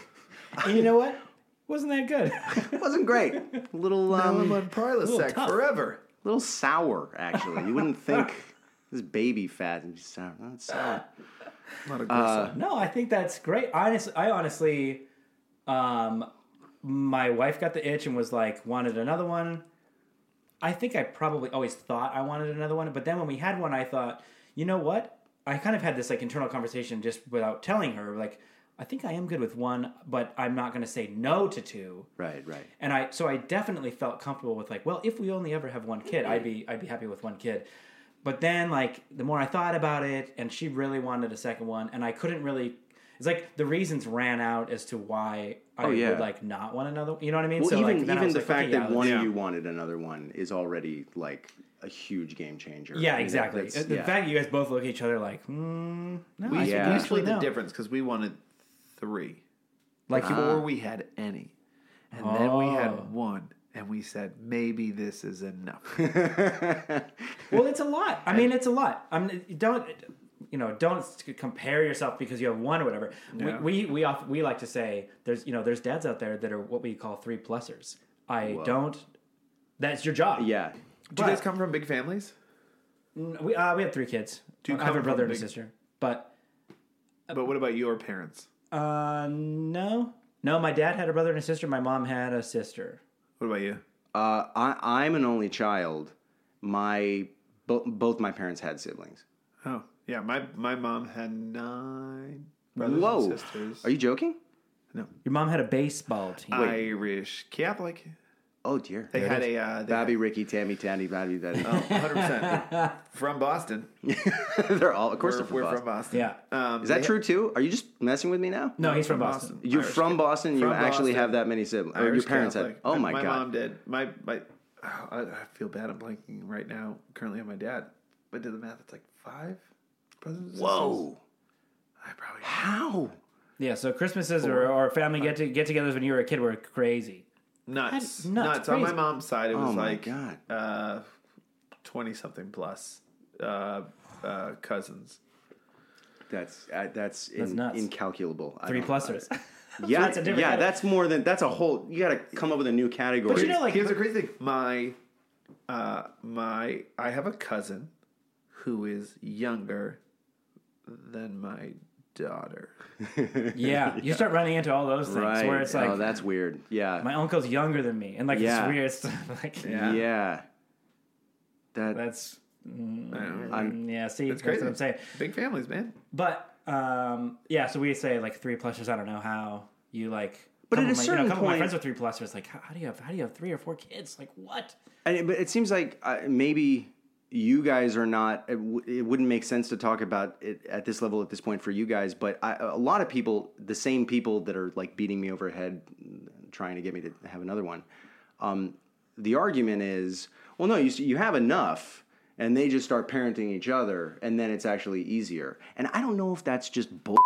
you know what? Wasn't that good? wasn't great. A little I'm um, on Prilosec tough. forever. little sour actually. You wouldn't think this baby fat and just sour. No, sour. Not a Uh. No, I think that's great. Honestly, I honestly, um, my wife got the itch and was like, wanted another one. I think I probably always thought I wanted another one, but then when we had one, I thought, you know what? I kind of had this like internal conversation just without telling her, like, I think I am good with one, but I'm not going to say no to two. Right, right. And I so I definitely felt comfortable with like, well, if we only ever have one kid, I'd be I'd be happy with one kid. But then like the more I thought about it, and she really wanted a second one, and I couldn't really. It's like the reasons ran out as to why I Oh, yeah. would like not want another. You know what I mean? Well, so even like, then I even was the like, fact okay, that yeah, one yeah. of you wanted another one is already like a huge game changer. Yeah, mean, exactly. that's- the yeah. fact that you guys both look at each other like, hmm, no, We, I Yeah. we actually split the no. difference because we wanted three. Like you, Before we had any. And then we Oh. had one. And we said, maybe this is enough. well, it's a lot. I mean, it's a lot. I mean, don't you know don't compare yourself because you have one or whatever. Yeah. We we we, off, we like to say there's you know there's dads out there that are what we call three plussers. I don't. That's your job. yeah. Do you guys come from big families? We uh, we have three kids. Do you I have a brother from and a sister. But But what about your parents? uh, no, no. My dad had a brother and a sister. My mom had a sister. What about you? Uh, I, I'm an only child. My bo- both my parents had siblings. Oh, yeah. My, my mom had nine brothers Whoa! and sisters. Are you joking? No, Your mom had a baseball team. Irish Catholic. Oh dear. They had a uh, they Babby, Ricky, Tammy, Tandy, Babby, Babby. had- 100% from Boston. They're all, of course, We're, they're from we're Boston. from Boston. Yeah. Um, Is that they- true too? Are you just messing with me now? No, he's from from Boston. Boston. You're Irish from Boston. You from actually Boston. have that many siblings. Or Irish your parents Catholic. had. Oh my, my god. mom did. My my. oh, I, I feel bad. I'm blanking right now. Currently, on my dad. But did the math. It's like five brothers. Whoa! I probably. How? Yeah. So Christmases or, or family get to get-togethers when you were a kid were crazy. Nuts. That's Nuts. nuts, On my crazy. mom's side, it was Oh my like God. uh, twenty something plus uh, uh, cousins. That's uh, that's, in, nuts. incalculable. I Three don't- plussers. Yeah, that's a different yeah. kind That's more than that's a whole. You got to come up with a new category. But you know, like Here's the crazy thing. My uh, my I have a cousin who is younger than my daughter. Yeah, you start running into all those things right. where it's like, oh, that's weird. Yeah. my uncle's younger than me, and like Yeah. it's weird stuff. Like, Yeah. yeah. That that's mm, I know. I'm- yeah. See, It's that's crazy. what I'm saying. Big families, man. But um, yeah, so we say like three pluses. I don't know how you like. But at a of my, you know, certain a couple of my friends with three pluses. Like, how, how do you have how do you have three or four kids? Like, what? And, but it seems like uh, maybe you guys are not. It, w- it wouldn't make sense to talk about it at this level at this point for you guys. But I, a lot of people, the same people that are like beating me over the head, trying to get me to have another one. Um, the argument is, well, no, you you have enough, and they just start parenting each other, and then it's actually easier. And I don't know if that's just bull.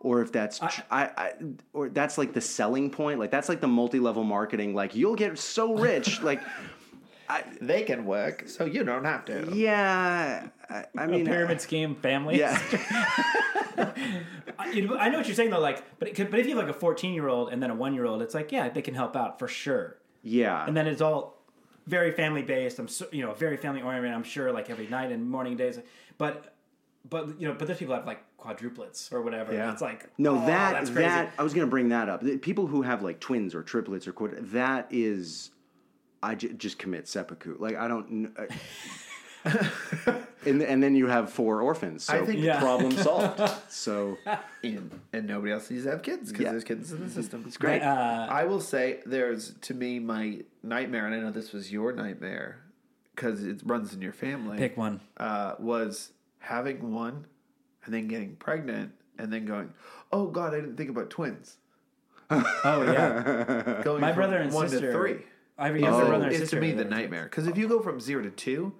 Or if that's I, I, or that's like the selling point, like that's like the multi-level marketing. Like you'll get so rich, like They can work, so you don't have to. Yeah, I, I A mean, pyramid uh, scheme family. Yeah, I, you know, I know what you're saying though. Like, but it could, but if you have like a 14 year old and then a one year old, it's like yeah, they can help out for sure. yeah, And then it's all very family based. I'm so, you know very family oriented. I'm sure like every night and morning days. But but you know but there's people that have like quadruplets or whatever. Yeah. It's like no, oh, that that's crazy. that I was gonna bring that up. The People who have like twins or triplets or quad, that is, I j- just commit seppuku. Like I don't. kn- I- and and then you have four orphans. So I think- Yeah. problem solved. So And, and nobody else needs to have kids because Yeah. there's kids in the system. It's great. Uh, I will say there's to me my nightmare, and I know this was your nightmare because it runs in your family. pick one. uh, was having one and then getting pregnant and then going, oh God, I didn't think about twins. Oh yeah, Going my from brother and one sister. to three. I have a younger the- brother and is sister. to me the nightmare because if you go from zero to two,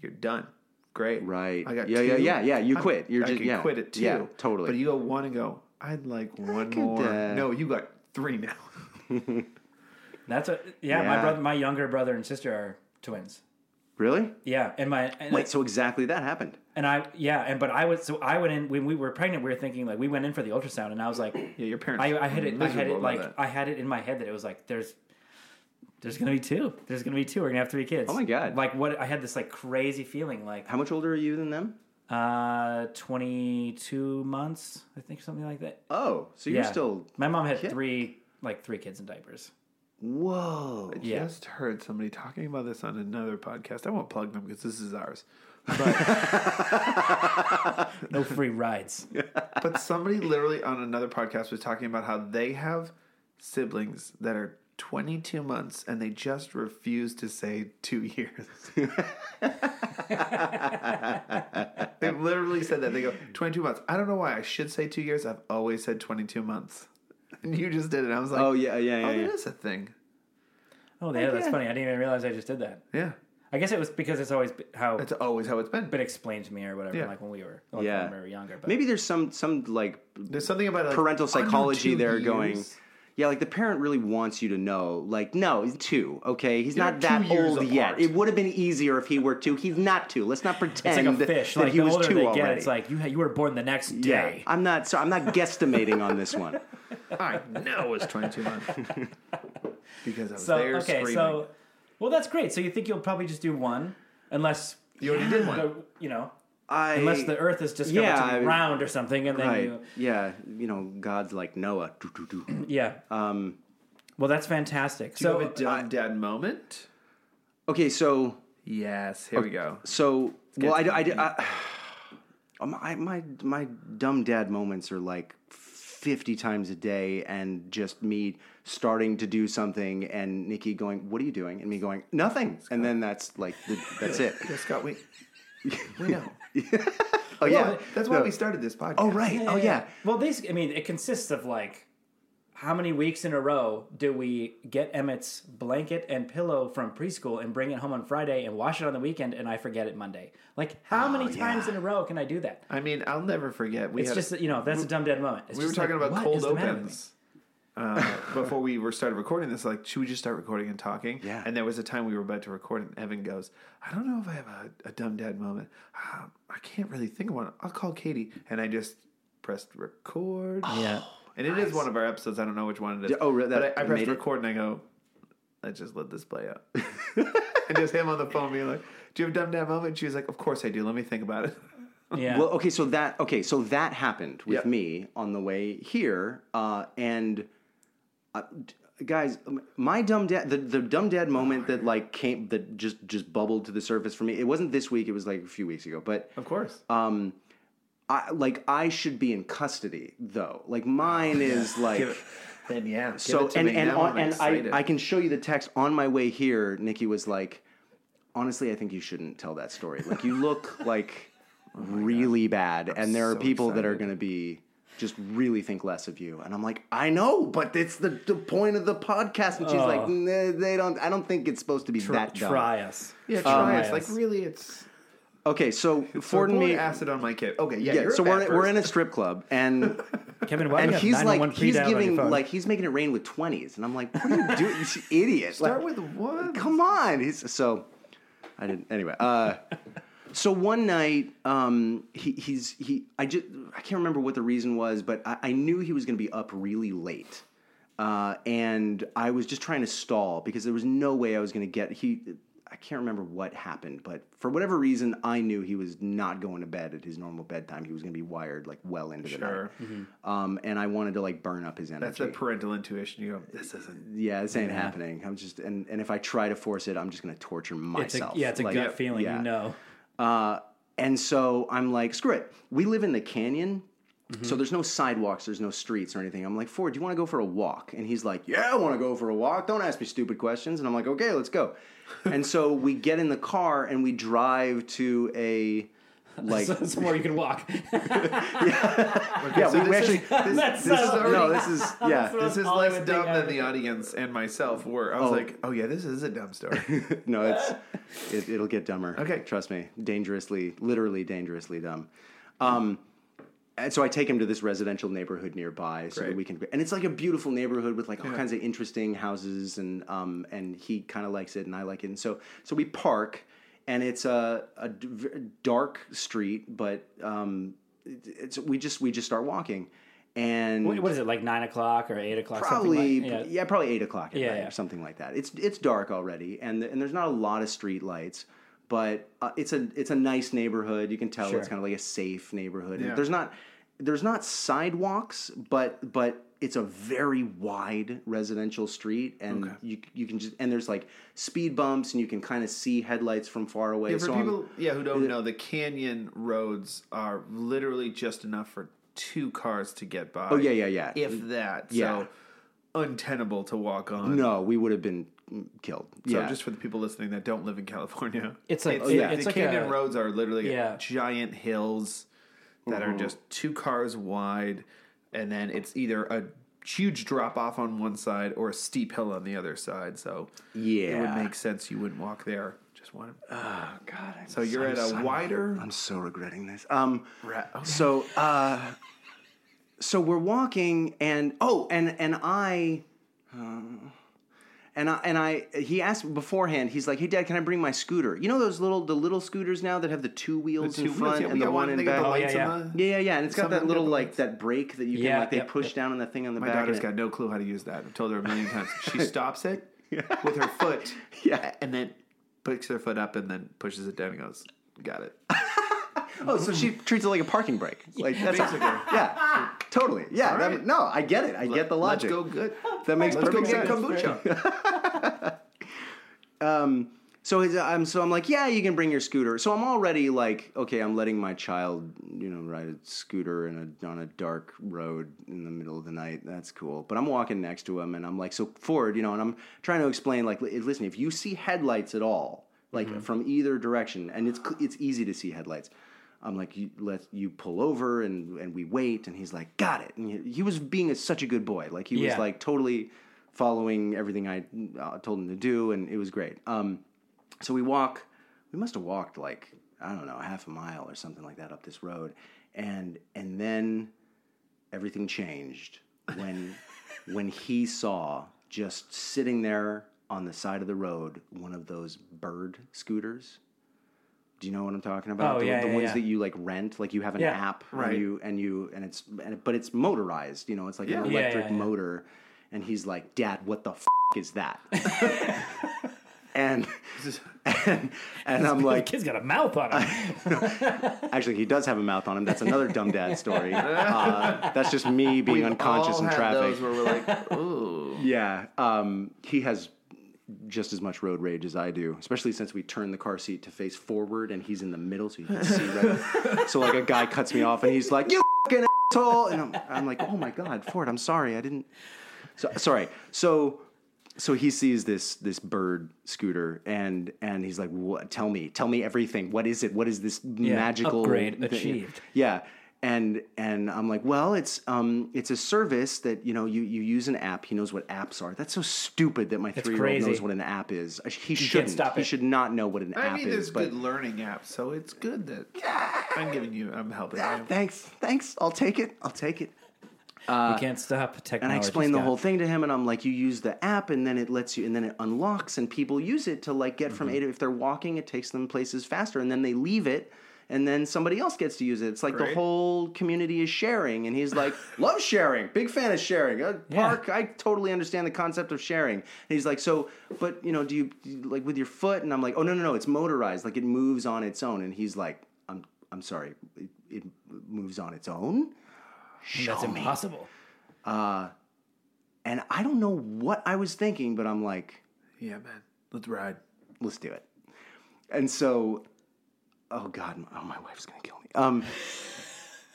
you're done. Great, Right. I got Yeah, two. yeah, yeah, yeah, you I- quit. You're I just- can yeah. quit at two. Yeah, totally. But you go one and go. I'd like one could, more. uh, no, you got three now. That's a yeah, My brother, my younger brother and sister are twins. Really? Yeah, and my and Wait, so exactly that happened. And I, yeah, and but I was so I went in when we were pregnant. We were thinking like we went in for the ultrasound, and I was like, Yeah, your parents. I, I had it, I had miserable it about like that. I had it in my head that it was like there's, there's gonna be two. There's gonna be two. We're gonna have three kids. Oh my God. Like what? I had this like crazy feeling like How much older are you than them? uh 22 months, I think something like that. Oh, so you're yeah. still. My mom had Yeah. three like three kids in diapers. Whoa. I yeah. just heard somebody talking about this on another podcast. I won't plug them because this is ours. No free rides. But somebody literally on another podcast was talking about how they have siblings that are 22 months and they just refuse to say two years. they literally said that. They go, 22 months. I don't know why I should say two years. I've always said 22 months. And you just did it. I was like, Oh yeah, yeah, yeah. oh, yeah. that is a thing. Oh, yeah, that's yeah. funny. I didn't even realize I just did that. Yeah. I guess it was because it's always how it's always how it's been. been explained to me or whatever. Yeah. Like when we were, like Yeah. when we were younger. But Maybe there's some some like There's something about like, parental under psychology there years. going. Yeah, like the parent really wants you to know, like, no, he's two, okay? He's You're not that years old yet. It would have been easier if he were two. He's not two. Let's not pretend It's pretend like a fish. that Like he the was older two they already. get, it's like you you were born the next yeah, day. I'm not. So I'm not guesstimating on this one. I know it was 22 months. because I was So there okay, screaming. so well, that's great. So you think you'll probably just do one, unless You already did one. you know, I unless the Earth is discovered Yeah, to I- be round or something, and then right. you Yeah, you know, God's like Noah. Yeah. Um, Well, that's fantastic. Do you So have a dumb dad moment? okay, so Yes, here we go. So, well, I, to I, the I, I, my, my my dumb dad moments are like fifty times a day, and just me starting to do something, and Nikki going, "What are you doing?" and me going, "Nothing," and then that's like the, that's it. Yeah, Scott, we we know. Oh yeah, Well, that's why No. we started this podcast. Oh right. Oh yeah. Well, these, I mean, it consists of like how many weeks in a row do we get Emmett's blanket and pillow from preschool and bring it home on Friday and wash it on the weekend and I forget it Monday? Like, how Oh, many times in a row can I do that? I mean, I'll never forget. We It's had just that, you know that's a dumb dead moment. It's we were talking like, about cold the matter with me? opens uh, before we were started recording this. Like, should we just start recording and talking? Yeah. And there was a time we were about to record, and Evan goes, "I don't know if I have a, a dumb dad moment. Uh, I can't really think of one. I'll call Katie." And I just pressed record. Yeah. And it is one of our episodes. I don't know which one it is. Yeah, oh, re- that but I, I pressed made it? record and I go, let's just let this play out. and just him on the phone being like, "Do you have a dumb dad moment?" And she was like, "Of course I do. Let me think about it." Yeah. Well, okay, so that okay, so that happened with Yep. me on the way here, uh, and uh, guys, um, my dumb dad, the, the dumb dad moment that like came that just just bubbled to the surface for me. It wasn't this week; it was like a few weeks ago. But Of course. um, I like I should be in custody though. Like mine is like. Give it- then yeah. give So it to and me. and Now on, I'm and I. I can show you the text on my way here. Nikki was like, honestly, I think you shouldn't tell that story. Like you look like really bad, and there are so people that are excited. going to be just really think less of you. And I'm like, I know, but it's the, the point of the podcast. And she's like, Oh. nah, they don't. I don't think it's supposed to be Try, that dumb. try us. yeah, try Um, it. Like really, it's. Okay, so Ford and Pour me. acid on my kid. Okay, yeah. Yeah, you're so a bad we're, we're in a strip club and Kevin, why and do you have he's like he's pre-dialed on your giving like he's making it rain with twenties and I'm like what are you doing you idiot Start Like, with one. come on he's so i didn't anyway uh so one night um he he's he i just i can't remember what the reason was but i, I knew he was going to be up really late uh and i was just trying to stall because there was no way i was going to get he i can't remember what happened but for whatever reason i knew he was not going to bed at his normal bedtime he was going to be wired like well into the Sure. night um and i wanted to like burn up his energy That's the parental intuition. You go. This isn't. yeah, this ain't happening. I'm just and, and if I try to force it, I'm just gonna torture it's a, myself. yeah, it's a Like, gut feeling. yeah. You know. Uh, and so I'm like, screw it. We live in the canyon, Mm-hmm. so there's no sidewalks, there's no streets or anything. I'm like, Ford, do you want to go for a walk? And he's like, Yeah, I want to go for a walk. Don't ask me stupid questions. And I'm like, Okay, let's go. and so we get in the car and we drive to a like So- somewhere you can walk. yeah, so we, we this is- actually This, this is so- already, no, this is yeah. This is less dumb than the audience and myself were. I was Oh. like, oh yeah, this is a dumb story. no, it's it, it'll get dumber. Okay. trust me, dangerously, literally dangerously dumb. Um, and so I take him to this residential neighborhood nearby so that we can, and it's like a beautiful neighborhood with like all kinds of interesting houses, and um, and he kind of likes it, and I like it, and so so we park, and it's a, a dark street, but um, it's we just we just start walking, and what, what is it like nine o'clock or eight o'clock? probably like, yeah. probably eight o'clock at Yeah, night yeah. or something like that. It's it's dark already, and and there's not a lot of street lights, but uh, it's a it's a nice neighborhood. You can tell Sure. it's kind of like a safe neighborhood. Yeah. There's not there's not sidewalks, but but it's a very wide residential street, and you you can just and there's like speed bumps, and you can kind of see headlights from far away. Yeah, for so I'm- people, yeah, who don't know, the canyon roads are literally just enough for two cars to get by. oh yeah yeah yeah. if that. Yeah. So untenable to walk on. no, we would have been killed. So yeah. just for the people listening that don't live in California, It's like- it's, oh, it- the it's like canyon a- roads are literally Yeah. giant hills that Mm-hmm. are just two cars wide, and then it's either a huge drop off on one side or a steep hill on the other side. So yeah, it would make sense you wouldn't walk there. Just one. oh god. I'm So you're at a so- wider. I'm so regretting this. Um, okay. so uh, so we're walking, and oh, and and I, uh, and I and I, he asked beforehand. He's like, "Hey, Dad, can I bring my scooter? You know those little the little scooters now that have the two wheels two in wheels, front yeah, and the one in they back." the Oh, yeah, yeah. the- yeah, yeah, yeah, and it's got that little like that brake that you can Yeah, like they yep, push yep. down on the thing on the back. My back. daughter's and got no clue how to use that. I've told her a million times. She stops it with her foot, Yeah. and then picks her foot up and then pushes it down and goes, "Got it." Oh, so she treats it like a parking brake. Like that's Basically. yeah, totally. Yeah, that- right. no, I get it. I get the logic. Let's go good. That makes Let's go perfect get sense. kombucha. Um, so his, I'm um, so I'm like, yeah, you can bring your scooter. So I'm already like, okay, I'm letting my child, you know, ride a scooter in a on a dark road in the middle of the night. That's cool. But I'm walking next to him, and I'm like, so Ford, you know, and I'm trying to explain, like, listen, if you see headlights at all, like mm-hmm. from either direction, and it's it's easy to see headlights. I'm like, you, let you pull over, and and we wait, and he's like, got it. And he, he was being a, such a good boy, like he was like totally following everything I uh, told him to do, and it was great. Um, so we walk. We must have walked like I don't know, half a mile or something like that up this road, and and then everything changed when when he saw just sitting there on the side of the road one of those bird scooters. Do you know what I'm talking about? Oh, the, yeah, the yeah, ones yeah. that you like rent, like you have an Yeah, app, right. And you and you and it's and, but it's motorized. You know, it's like Yeah. an Yeah, electric yeah, yeah. motor. And he's like, "Dad, what the f- is that?" and and, and I'm the like, kid's got a mouth on him. actually, he does have a mouth on him. That's another dumb dad story. Uh, that's just me being unconscious all in had traffic. Those where we're like, ooh. Yeah, um, he has just as much road rage as I do, especially since we turned the car seat to face forward and he's in the middle, so you can see right. so like a guy cuts me off and he's like, "You fucking asshole," and I'm, I'm like, "Oh my god, Ford, I'm sorry, I didn't." So sorry. So so he sees this this bird scooter and and he's like, "What? Tell me, tell me everything. What is it? What is this magical upgrade thing?" achieved. Yeah. And and I'm like, well, it's um it's a service that you know you, you use an app. He knows what apps are. That's so stupid that my three year old knows what an app is. He shouldn't. stop he it. should not know what an I app mean, is. there's But good learning apps, so it's good that I'm giving you, I'm helping Ah, you. thanks, thanks. I'll take it. I'll take it. you can't stop technology. And I explained the whole thing to him, and I'm like, you use the app, and then it lets you, and then it unlocks, and people use it to like get from A to. If they're walking, it takes them places faster, and then they leave it, and then somebody else gets to use it. It's like the whole community is sharing, and he's like, love sharing, big fan of sharing. Uh, Park, I totally understand the concept of sharing. And he's like, so, but you know, do you, do you like with your foot? And I'm like, oh no, no, no, it's motorized, like it moves on its own. And he's like, I'm, I'm sorry, it, it moves on its own. That's Show me. impossible. And I don't know what I was thinking, but I'm like, Yeah, man. Let's ride. let's do it. And so, oh God, oh my wife's gonna kill me. Um,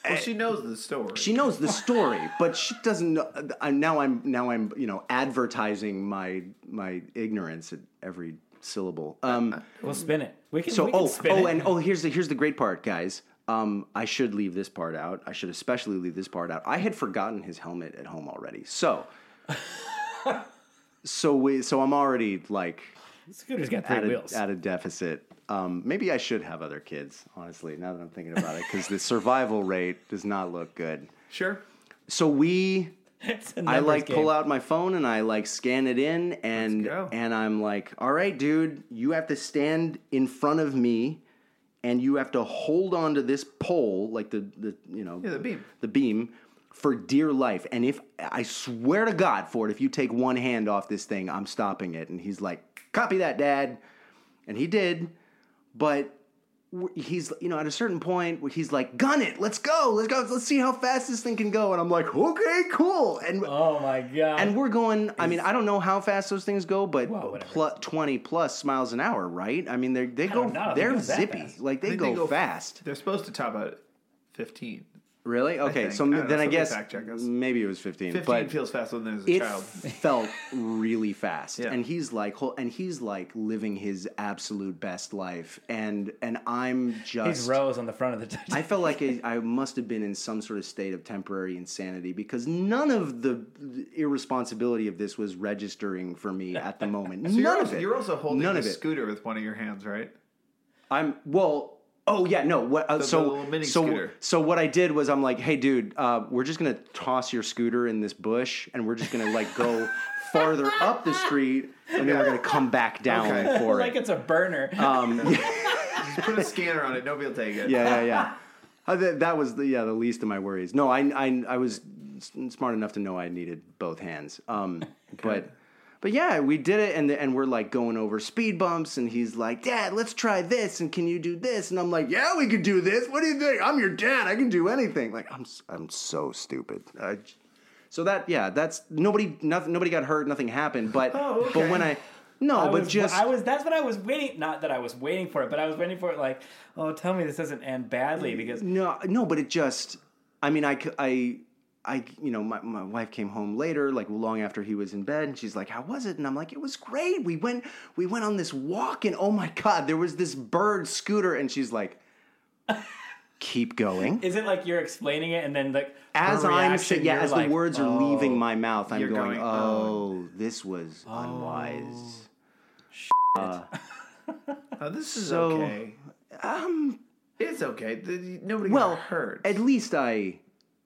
Well, she knows the story. she knows the story, but she doesn't know. I'm, now I'm now I'm you know advertising my my ignorance at every syllable. Um, We'll spin it. We can. so we can oh spin oh it. and oh here's the here's the great part, guys. Um, I should leave this part out. I should especially leave this part out. I had forgotten his helmet at home already. So. So we, so I'm already like Scooter's got three at a, wheels. at a deficit. Um, maybe I should have other kids, honestly, now that I'm thinking about it, because the survival rate does not look good. Sure. So we, I like game. pull out my phone and I like scan it in, and and I'm like, all right, dude, you have to stand in front of me, and you have to hold on to this pole, like the the you know Yeah, the beam. the beam for dear life. And if I swear to God, Ford, if you take one hand off this thing, I'm stopping it. And he's like, copy that, Dad. And he did. But he's, you know, at a certain point where he's like, gun it, let's go, let's go, let's see how fast this thing can go. And I'm like, okay, cool. And Oh my god! and we're going. I mean, I don't know how fast those things go, but Well, whatever. twenty plus miles an hour, right? I mean, they they go, don't know if they're zippy, fast. like they go, they go- fast. They're supposed to top out at 15. Really? Okay, so I don't know, then I guess fact check us. maybe it was fifteen. 15 but feels faster than there's a it child. felt really fast Yeah. and he's like hol- and he's like living his absolute best life and and i'm just He's Rose on the front of the. I felt like I, I must have been in some sort of state of temporary insanity because none of the irresponsibility of this was registering for me at the moment. So you're none also, of it. You're also holding none the of it. scooter with one of your hands, right? I'm well. Oh yeah, no. What? Uh, The- so the mini so scooter. so what I did was I'm like, hey, dude, uh, we're just gonna toss your scooter in this bush, and we're just gonna like go farther up the street, and then we're gonna come back down Okay. for like it. Like it's a burner. Um, Just put a scanner on it. Nobody will take it. yeah, yeah, yeah. Uh, that, that was the yeah the least of my worries. No, I I, I was s- smart enough to know I needed both hands. Um, but but yeah, we did it, and and we're like going over speed bumps, and he's like, Dad, let's try this, and can you do this? And I'm like, Yeah, we could do this. What do you think? I'm your dad. I can do anything. Like I'm I'm so stupid. I so that yeah, that's nobody nothing nobody got hurt, nothing happened. But Oh, but when I no, I but was, just I was. That's what I was waiting. Not that I was waiting for it, but I was waiting for it. Like, oh, tell me this doesn't end badly because No, no, but it just. I mean, I, I, I- you know, my, my wife came home later, like long after he was in bed, and she's like, "How was it?" And I'm like, "It was great. We went, we went on this walk, and oh my god, there was this bird scooter." And she's like, "Keep going." is it like you're explaining it and then like As I'm saying, yeah, as like, the words are oh. leaving my mouth, I'm going, going, "Oh, this was unwise." Oh, this is So, okay. Um, It's okay. Nobody well, got hurt. at least I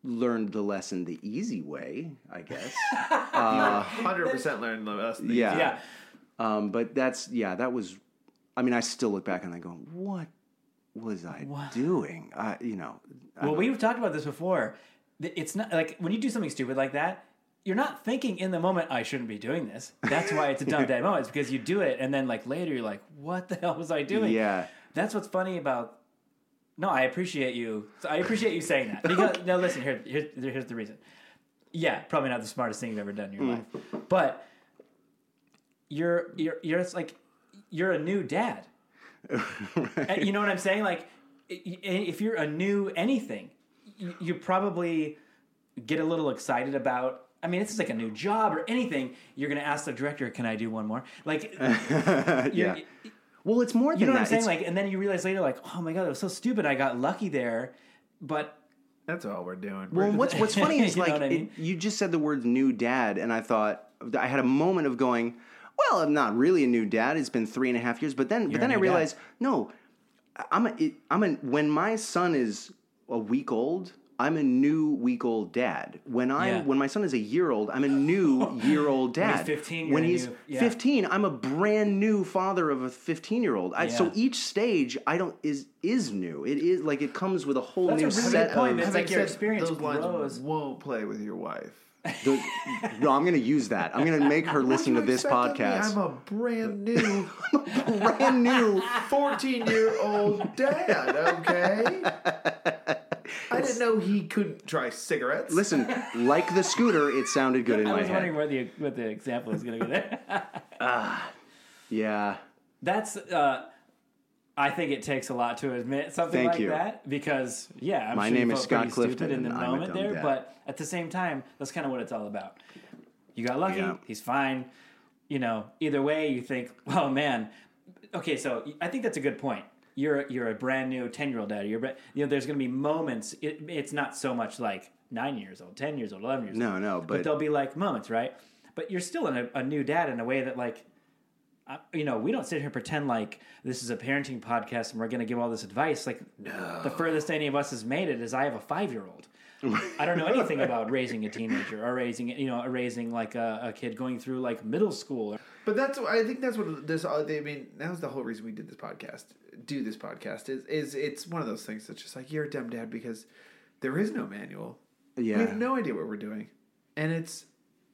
learned the lesson the easy way, I guess. Hundred percent learned the us. the- Yeah. Yeah, Um, but that's yeah, that was. I mean, I still look back and I go, what was I What? doing? I, you know, I Well, we've talked about this before. It's not like when you do something stupid like that, you're not thinking in the moment I shouldn't be doing this. That's why it's a dumb dad moment. It's because you do it and then like later you're like, what the hell was I doing? Yeah. That's what's funny about. No, I appreciate you. So I appreciate you saying that. Because no, listen here. Here's here's the reason. Yeah, probably not the smartest thing you've ever done in your hmm. life, but you're you're you're it's like you're a new dad. And You know what I'm saying? Like, if you're a new anything, you, you probably get a little excited about. I mean, it's like a new job or anything. You're going to ask the director, "Can I do one more?" Like, yeah. You're- Well, it's more than you know what. I'm saying? It's- Like, and then you realize later, like, oh my god, that was so stupid. I got lucky there, but That's all we're doing. Well, what's what's funny is You know like I mean? it, you just said the words "new dad," and I thought I had a moment of going, "Well, I'm not really a new dad. It's been three and a half years." But then, You're but then I new dad. realized, no, I'm a, it, I'm a when my son is a week old. I'm a new week old dad. When I'm Yeah. when my son is a year old, I'm a new year old When he's dad. 15, you're when a he's new- yeah. 15, I'm a brand new father of a 15 year old. So each stage I don't is is new. It is like it comes with a whole That's a new really set good point, of. It's like your experience those lines grows. won't play with your wife. The- no, I'm going to use that. I'm going to make her listen to What do you this expect of me? podcast. I'm a brand new, brand new. 14 year old dad, okay? I didn't know he couldn't try cigarettes. Listen, like the scooter, it sounded good in my life. I my was wondering head. where the what the example is going to go there. Yeah, That's. uh I think it takes a lot to admit something Thank like you. that because yeah, I'm My sure you name is felt Scott pretty stupid Clifton, in the and I'm a moment dumb there, dad. but at the same time, that's kind of what it's all about. You got lucky. Yeah. He's fine. You know, either way, you think, well, man. Okay, so I think that's a good point. You're you're a brand new ten year old dad. You're you know, there's going to be moments. It, it's not so much like nine years old, ten years old, eleven years No, old. no, no, but but- there'll be like moments, right? But you're still in a, a new dad in a way that like you know, we don't sit here and pretend like this is a parenting podcast and we're going to give all this advice. Like, the furthest any of us has made it is I have a five year old. I don't know anything about raising a teenager or raising, you know, raising like a, a kid going through like middle school. But that's I think that's what this. Uh, I mean, that was the whole reason we did this podcast. Do this podcast is is it's one of those things that's just like you're a dumb dad because there is no manual. yeah. We have no idea what we're doing, and it's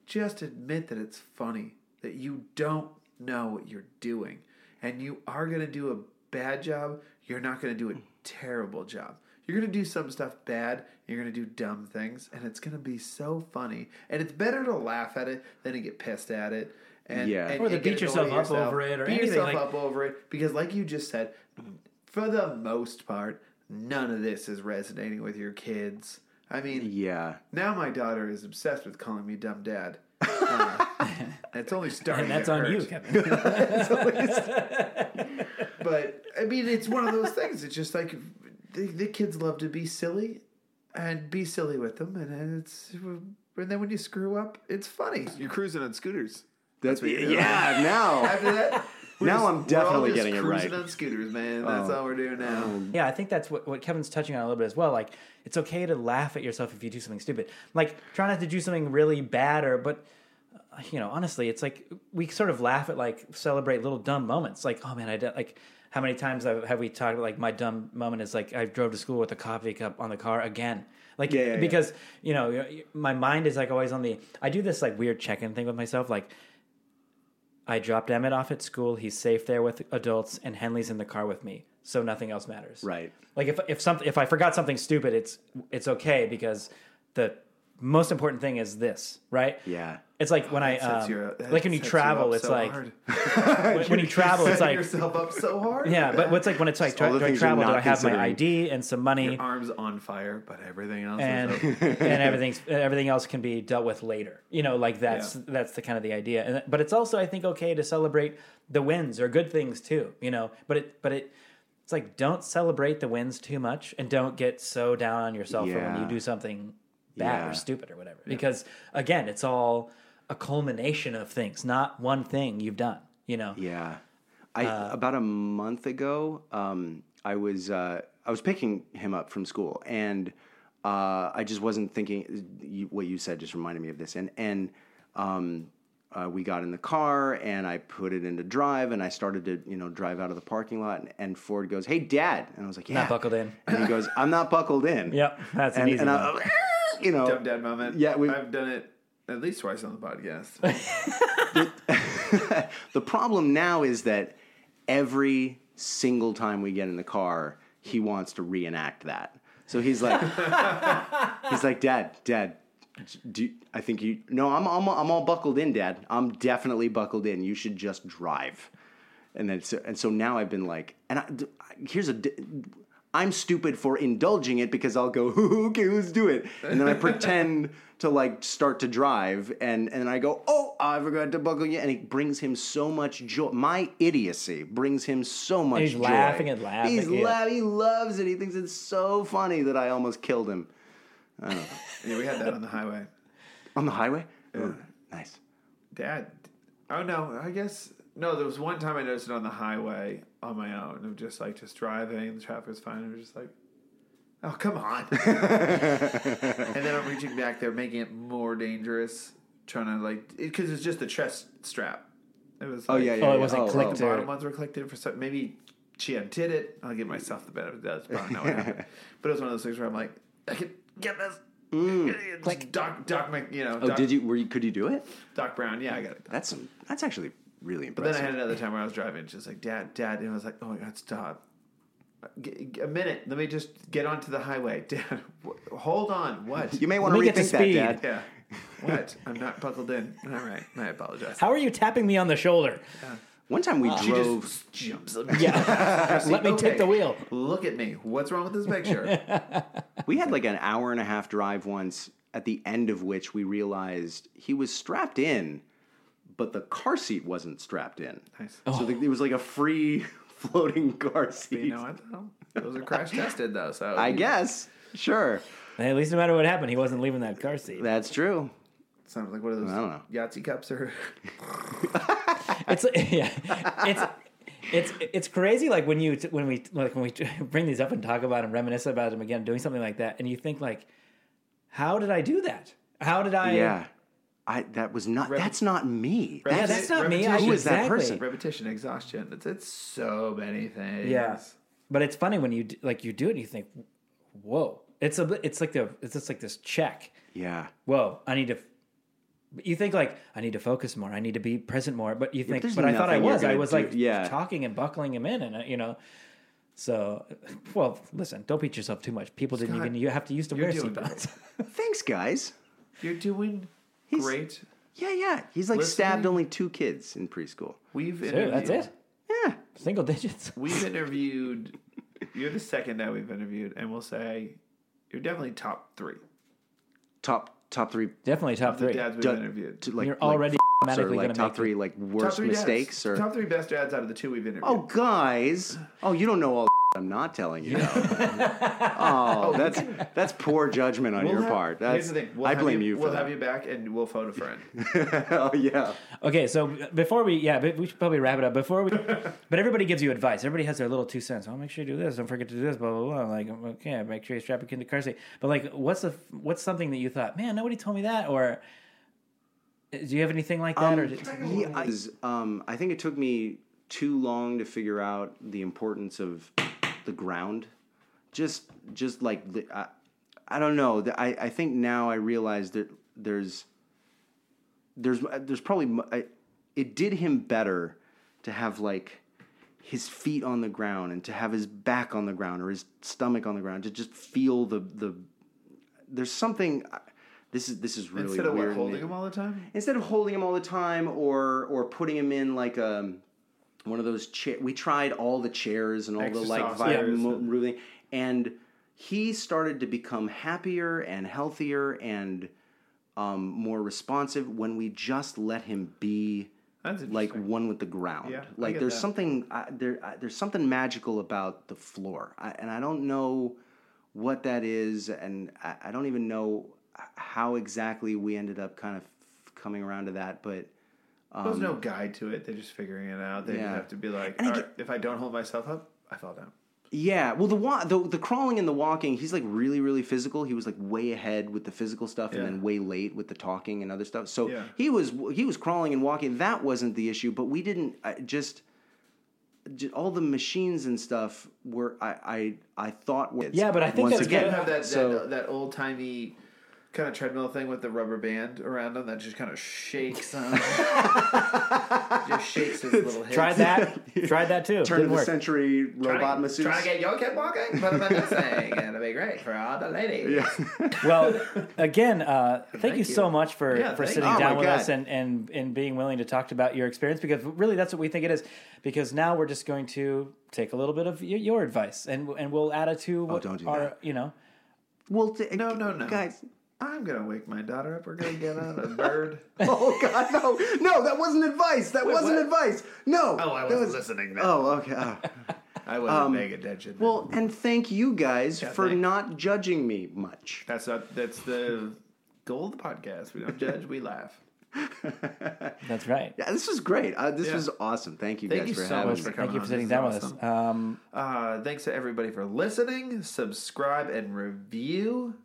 just admit that it's funny that you don't know what you're doing, and you are gonna do a bad job. You're not gonna do a terrible job. You're gonna do some stuff bad. You're gonna do dumb things, and it's gonna be so funny. And it's better to laugh at it than to get pissed at it. And, Yeah. and, Or to and beat get annoyed yourself up over it or beat anything, yourself like- up over it because, like you just said, for the most part, none of this is resonating with your kids. I mean, yeah. now my daughter is obsessed with calling me dumb dad. Uh, it's only starting. And that's to on hurt. you, Kevin. But I mean, it's one of those things. It's just like the, the kids love to be silly, and be silly with them, and then it's and then when you screw up, it's funny. You're cruising on scooters. That's what you do. yeah. Now, After that, we're Now just- I'm we're all definitely just getting it right. on scooters, man. That's Oh. all we're doing now. Yeah, I think that's what, what Kevin's touching on a little bit as well. Like, it's okay to laugh at yourself if you do something stupid. Like, try not to do something really bad or, but, uh, you know, honestly, it's like we sort of laugh at, like, celebrate little dumb moments. Like, oh man, I did, like, how many times have have we talked about, like, my dumb moment is like, I drove to school with a coffee cup on the car again. Like, Yeah, yeah, because, you know, my mind is like always on the, I do this, like, weird check in thing with myself. Like, I dropped Emmett off at school. He's safe there with adults, and Henley's in the car with me. So nothing else matters. Right. Like if if something if I forgot something stupid, it's it's okay because the most important thing is this, right? yeah. It's like when I um, you- that like when you travel, it's so like when, when you travel, it's like yourself up so hard. yeah. But what's like when it's like tra- do I travel? Do I have my. ID and some money? arms on fire, but everything else and and everything's everything else can be dealt with later. You know, like that's Yeah. that's the kind of the idea. And, but it's also I think okay to celebrate the wins or good things too. You know, but it but it it's like don't celebrate the wins too much and don't get so down on yourself for when you do something bad Yeah. or stupid or whatever. Because again, it's all a culmination of things, not one thing you've done. You know. Yeah, I Uh, about a month ago, um, I was uh, I was picking him up from school, and uh, I just wasn't thinking. You, what you said just reminded me of this, and and um, uh, we got in the car, and I put it into drive, and I started to you know drive out of the parking lot, and, and Ford goes, "Hey, Dad," and I was like, "Yeah," Not buckled in. and he goes, "I'm not buckled in." Yep, that's an easy and one. I, you know, Dumb dad moment. Yeah, we- I've done it At least twice on the podcast. The problem now is that every single time we get in the car, he wants to reenact that. So he's like, he's like, Dad, Dad, do you- I think you? No, I'm, I'm I'm all buckled in, Dad. I'm definitely buckled in. You should just drive. And then so, and so now I've been like, and I, here's a. I'm stupid for indulging it because I'll go, okay, let's do it, and then I pretend to like start to drive, and and I go, oh, I forgot to buckle you, and it brings him so much joy. My idiocy brings him so much joy. He's joy. laughing and laughing, He's yeah. la- he loves it. He thinks it's so funny that I almost killed him yeah, we had that on the highway. on the highway. Ooh, nice. Dad. Oh no, I guess no. There was one time I noticed it on the highway on my own. Of just like just driving, the traffic was fine. I was just like, oh come on. and then I'm reaching back there, making it more dangerous, trying to like because it's just the chest strap. It was. Oh like, yeah, yeah. Oh, it wasn't oh, clicked oh. The bottom ones were clicked in for some. Maybe she undid it. I'll give myself the benefit of the doubt. Probably not what happened. But it was one of those things where I'm like, I can get this. Click. Doc, Doc, Mc, you know. Oh, Doc, did you? Were you? Could you do it? Doc Brown. Yeah, I got it. That's some. That's actually really But then. I had another time where I was driving, just like dad, dad, and I was like, oh my god, stop. G- g- a minute, let me just get onto the highway. Dad, wh- hold on. What? you may want to get to rethink that, speed. Dad. yeah. What? I'm not buckled in. All right, I apologize. How are you tapping me on the shoulder? Yeah. One time we She drove. just jumps. Yeah. Let me Okay, take the wheel. Look at me. What's wrong with this picture? We had like an hour and a half drive once, at the end of which we realized he was strapped in, but the car seat wasn't strapped in. Nice. So the, it was like a free floating car seat. You know what? Though? Those are crash tested though, so I guess. Sure. Hey, at least no matter what happened, he wasn't leaving that car seat. That's true. sounds like one of those I don't know. Yahtzee cups or It's yeah, it's it's it's crazy. Like when you when we like when we bring these up and talk about and reminisce about them again, doing something like that, and you think like, how did I do that? How did I? Yeah. I that was not that's not me. Yeah, That's, that's not me. I, Repetition. Who is that person? repetition, exhaustion. It's it's so many things. Yeah, but it's funny when you d- like you do it, and you think, whoa, it's a bit- it's like the it's just like this check. yeah. Whoa, I need to. You think like I need to focus more. I need to be present more. But you think, there's but I thought I was. I was do- like yeah. talking and buckling him in, and uh, you know. So, well, listen. Don't beat yourself too much. People didn't Scott, even you have to use to wear doing seatbelts. Thanks, guys. You're doing He's- great. Yeah, yeah. He's like Listening- stabbed only two kids in preschool. We've Dude, interviewed, that's it. Yeah. Single digits. We've interviewed. You're the second that we've interviewed, and we'll say you're definitely top three Top top three. Definitely top the three. dads we've du- interviewed. to, like, You're like already f- or automatically like gonna top make three it. like top worst three dads. mistakes or top three best dads out of the two we've interviewed. oh guys oh you don't know all I'm not telling you. oh, that's that's poor judgment on We'll your have- part. here's the thing. We'll I blame you, for We'll that. have you back, and we'll phone a friend. oh yeah. Okay, so before we, yeah, but we should probably wrap it up. Before we, but everybody gives you advice. Everybody has their little two cents. Oh, make sure you do this. Don't forget to do this. Blah blah blah. Like, okay, make sure you strap your kid to car seat. But like, what's the what's something that you thought, man, nobody told me that, or do you have anything like that, or did, Yeah, I, um, I think it took me too long to figure out the importance of the ground. Just, just like the, I, I don't know. I, I think now I realize that there's, there's, there's probably I, it did him better to have like his feet on the ground and to have his back on the ground or his stomach on the ground to just feel the the. There's something. This is this is really Instead of weird. what, holding him all the time. instead of holding him all the time or or putting him in like a one of those chair we tried all the chairs and all the like Exercise vi- chairs mo- and- moving and he started to become happier and healthier and um, more responsive when we just let him be like one with the ground. Yeah, like there's that. something uh, there. Uh, there's something magical about the floor, I, and I don't know what that is, and I, I don't even know how exactly we ended up kind of coming around to that. But There's no guide to it. They're just figuring it out. They Um, Yeah. just have to be like, And I get- right, if I don't hold myself up, I fall down. Yeah, well, the wa- the the crawling and the walking, he's like really really physical. He was like way ahead with the physical stuff, and then way late with the talking and other stuff. So Yeah. he was he was crawling and walking. That wasn't the issue, but we didn't I just. ju- All the machines and stuff were I I, I thought were Yeah, but I think once that's again good. Have that so that, that old timey kind of treadmill thing with the rubber band around him that just kind of shakes him. just shakes his little hips. Tried that. Tried that too. Turn of Didn't the work. century robot Trying, masseuse. trying to get your kid walking, put him in this thing, and it'll be great for all the ladies. yeah. Well, again, uh, thank, Thank you, you. so much for, Yeah, for sitting you. Oh down my with God. us and, and, and being willing to talk about your experience because really that's what we think it is. Because now we're just going to take a little bit of y- your advice and and we'll add it to what Oh, don't do our, that. you know, Well, t- No, no, no. guys. I'm gonna wake my daughter up. We're gonna get on a bird. Oh God, no, no, that wasn't advice. That wasn't what? advice. No. Oh, I wasn't was- listening. Then. Oh, okay. oh. I wasn't paying attention. then. Well, and thank you guys for thank- not judging me much. that's not, that's the goal of the podcast. We don't judge. We laugh. that's right. Yeah, this was great. Uh, this Yeah. was awesome. Thank you Thank guys you for so having much me. for Thank you for sitting This is down with us. Um, Uh, thanks to everybody for listening. Subscribe and review.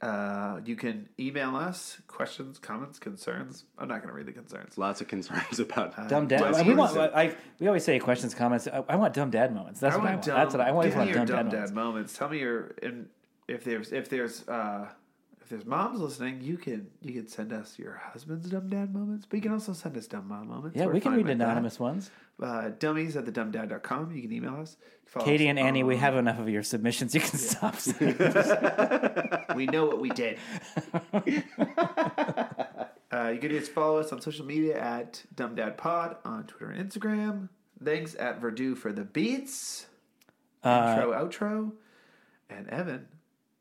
Uh, you can email us questions, comments, concerns. I'm not going to read the concerns. Lots of concerns about dumb dad. Let's we want. I, we always say questions, comments. I, I want dumb dad moments. That's I what I want want. dumb, That's what I always give want. me your Dumb, dumb dad, dad moments. moments. Tell me your and if there's if there's uh if there's moms listening, you can you can send us your husband's dumb dad moments, but you can also send us dumb mom moments. Yeah, We're we can read with that. anonymous ones. Uh, dummies at thedumbdad.com. You can email us. Follow Katie us and Annie, we have enough of your submissions. You can stop. We know what we did. uh, you can just follow us on social media at DumbDadPod on Twitter and Instagram. Thanks at Verdu for the beats. Uh, Intro, outro. And Evan,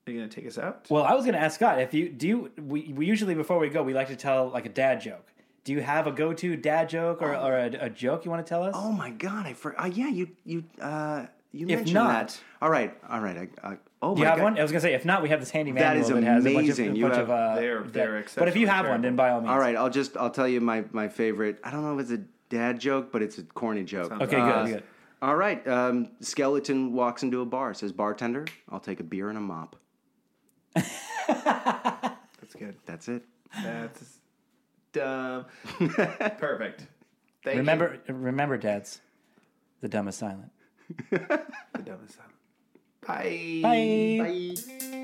are you going to take us out? Well, I was going to ask Scott if you do. You, we, we usually before we go, we like to tell like a dad joke. Do you have a go-to dad joke or, or a, a joke you want to tell us? Oh my God! I forgot. uh, yeah you you uh you If mentioned not- that. All right, all right. I, I, oh you my have God. one? I was going to say if not, we have this handy That manual is that has a bunch of, amazing. a You bunch have- of uh, They're- they're But if you have exceptionally one, then by all means. All right, I'll just I'll tell you my my favorite. I don't know if it's a dad joke, but it's a corny joke. Okay, Uh, good, good. All right. Um, skeleton walks into a bar. Says bartender, "I'll take a beer and a mop." That's good. That's it. That's dumb. Perfect. Thank Remember, remember, dads, the dumb is silent. you. The dumbest sound. Bye. Bye. Bye.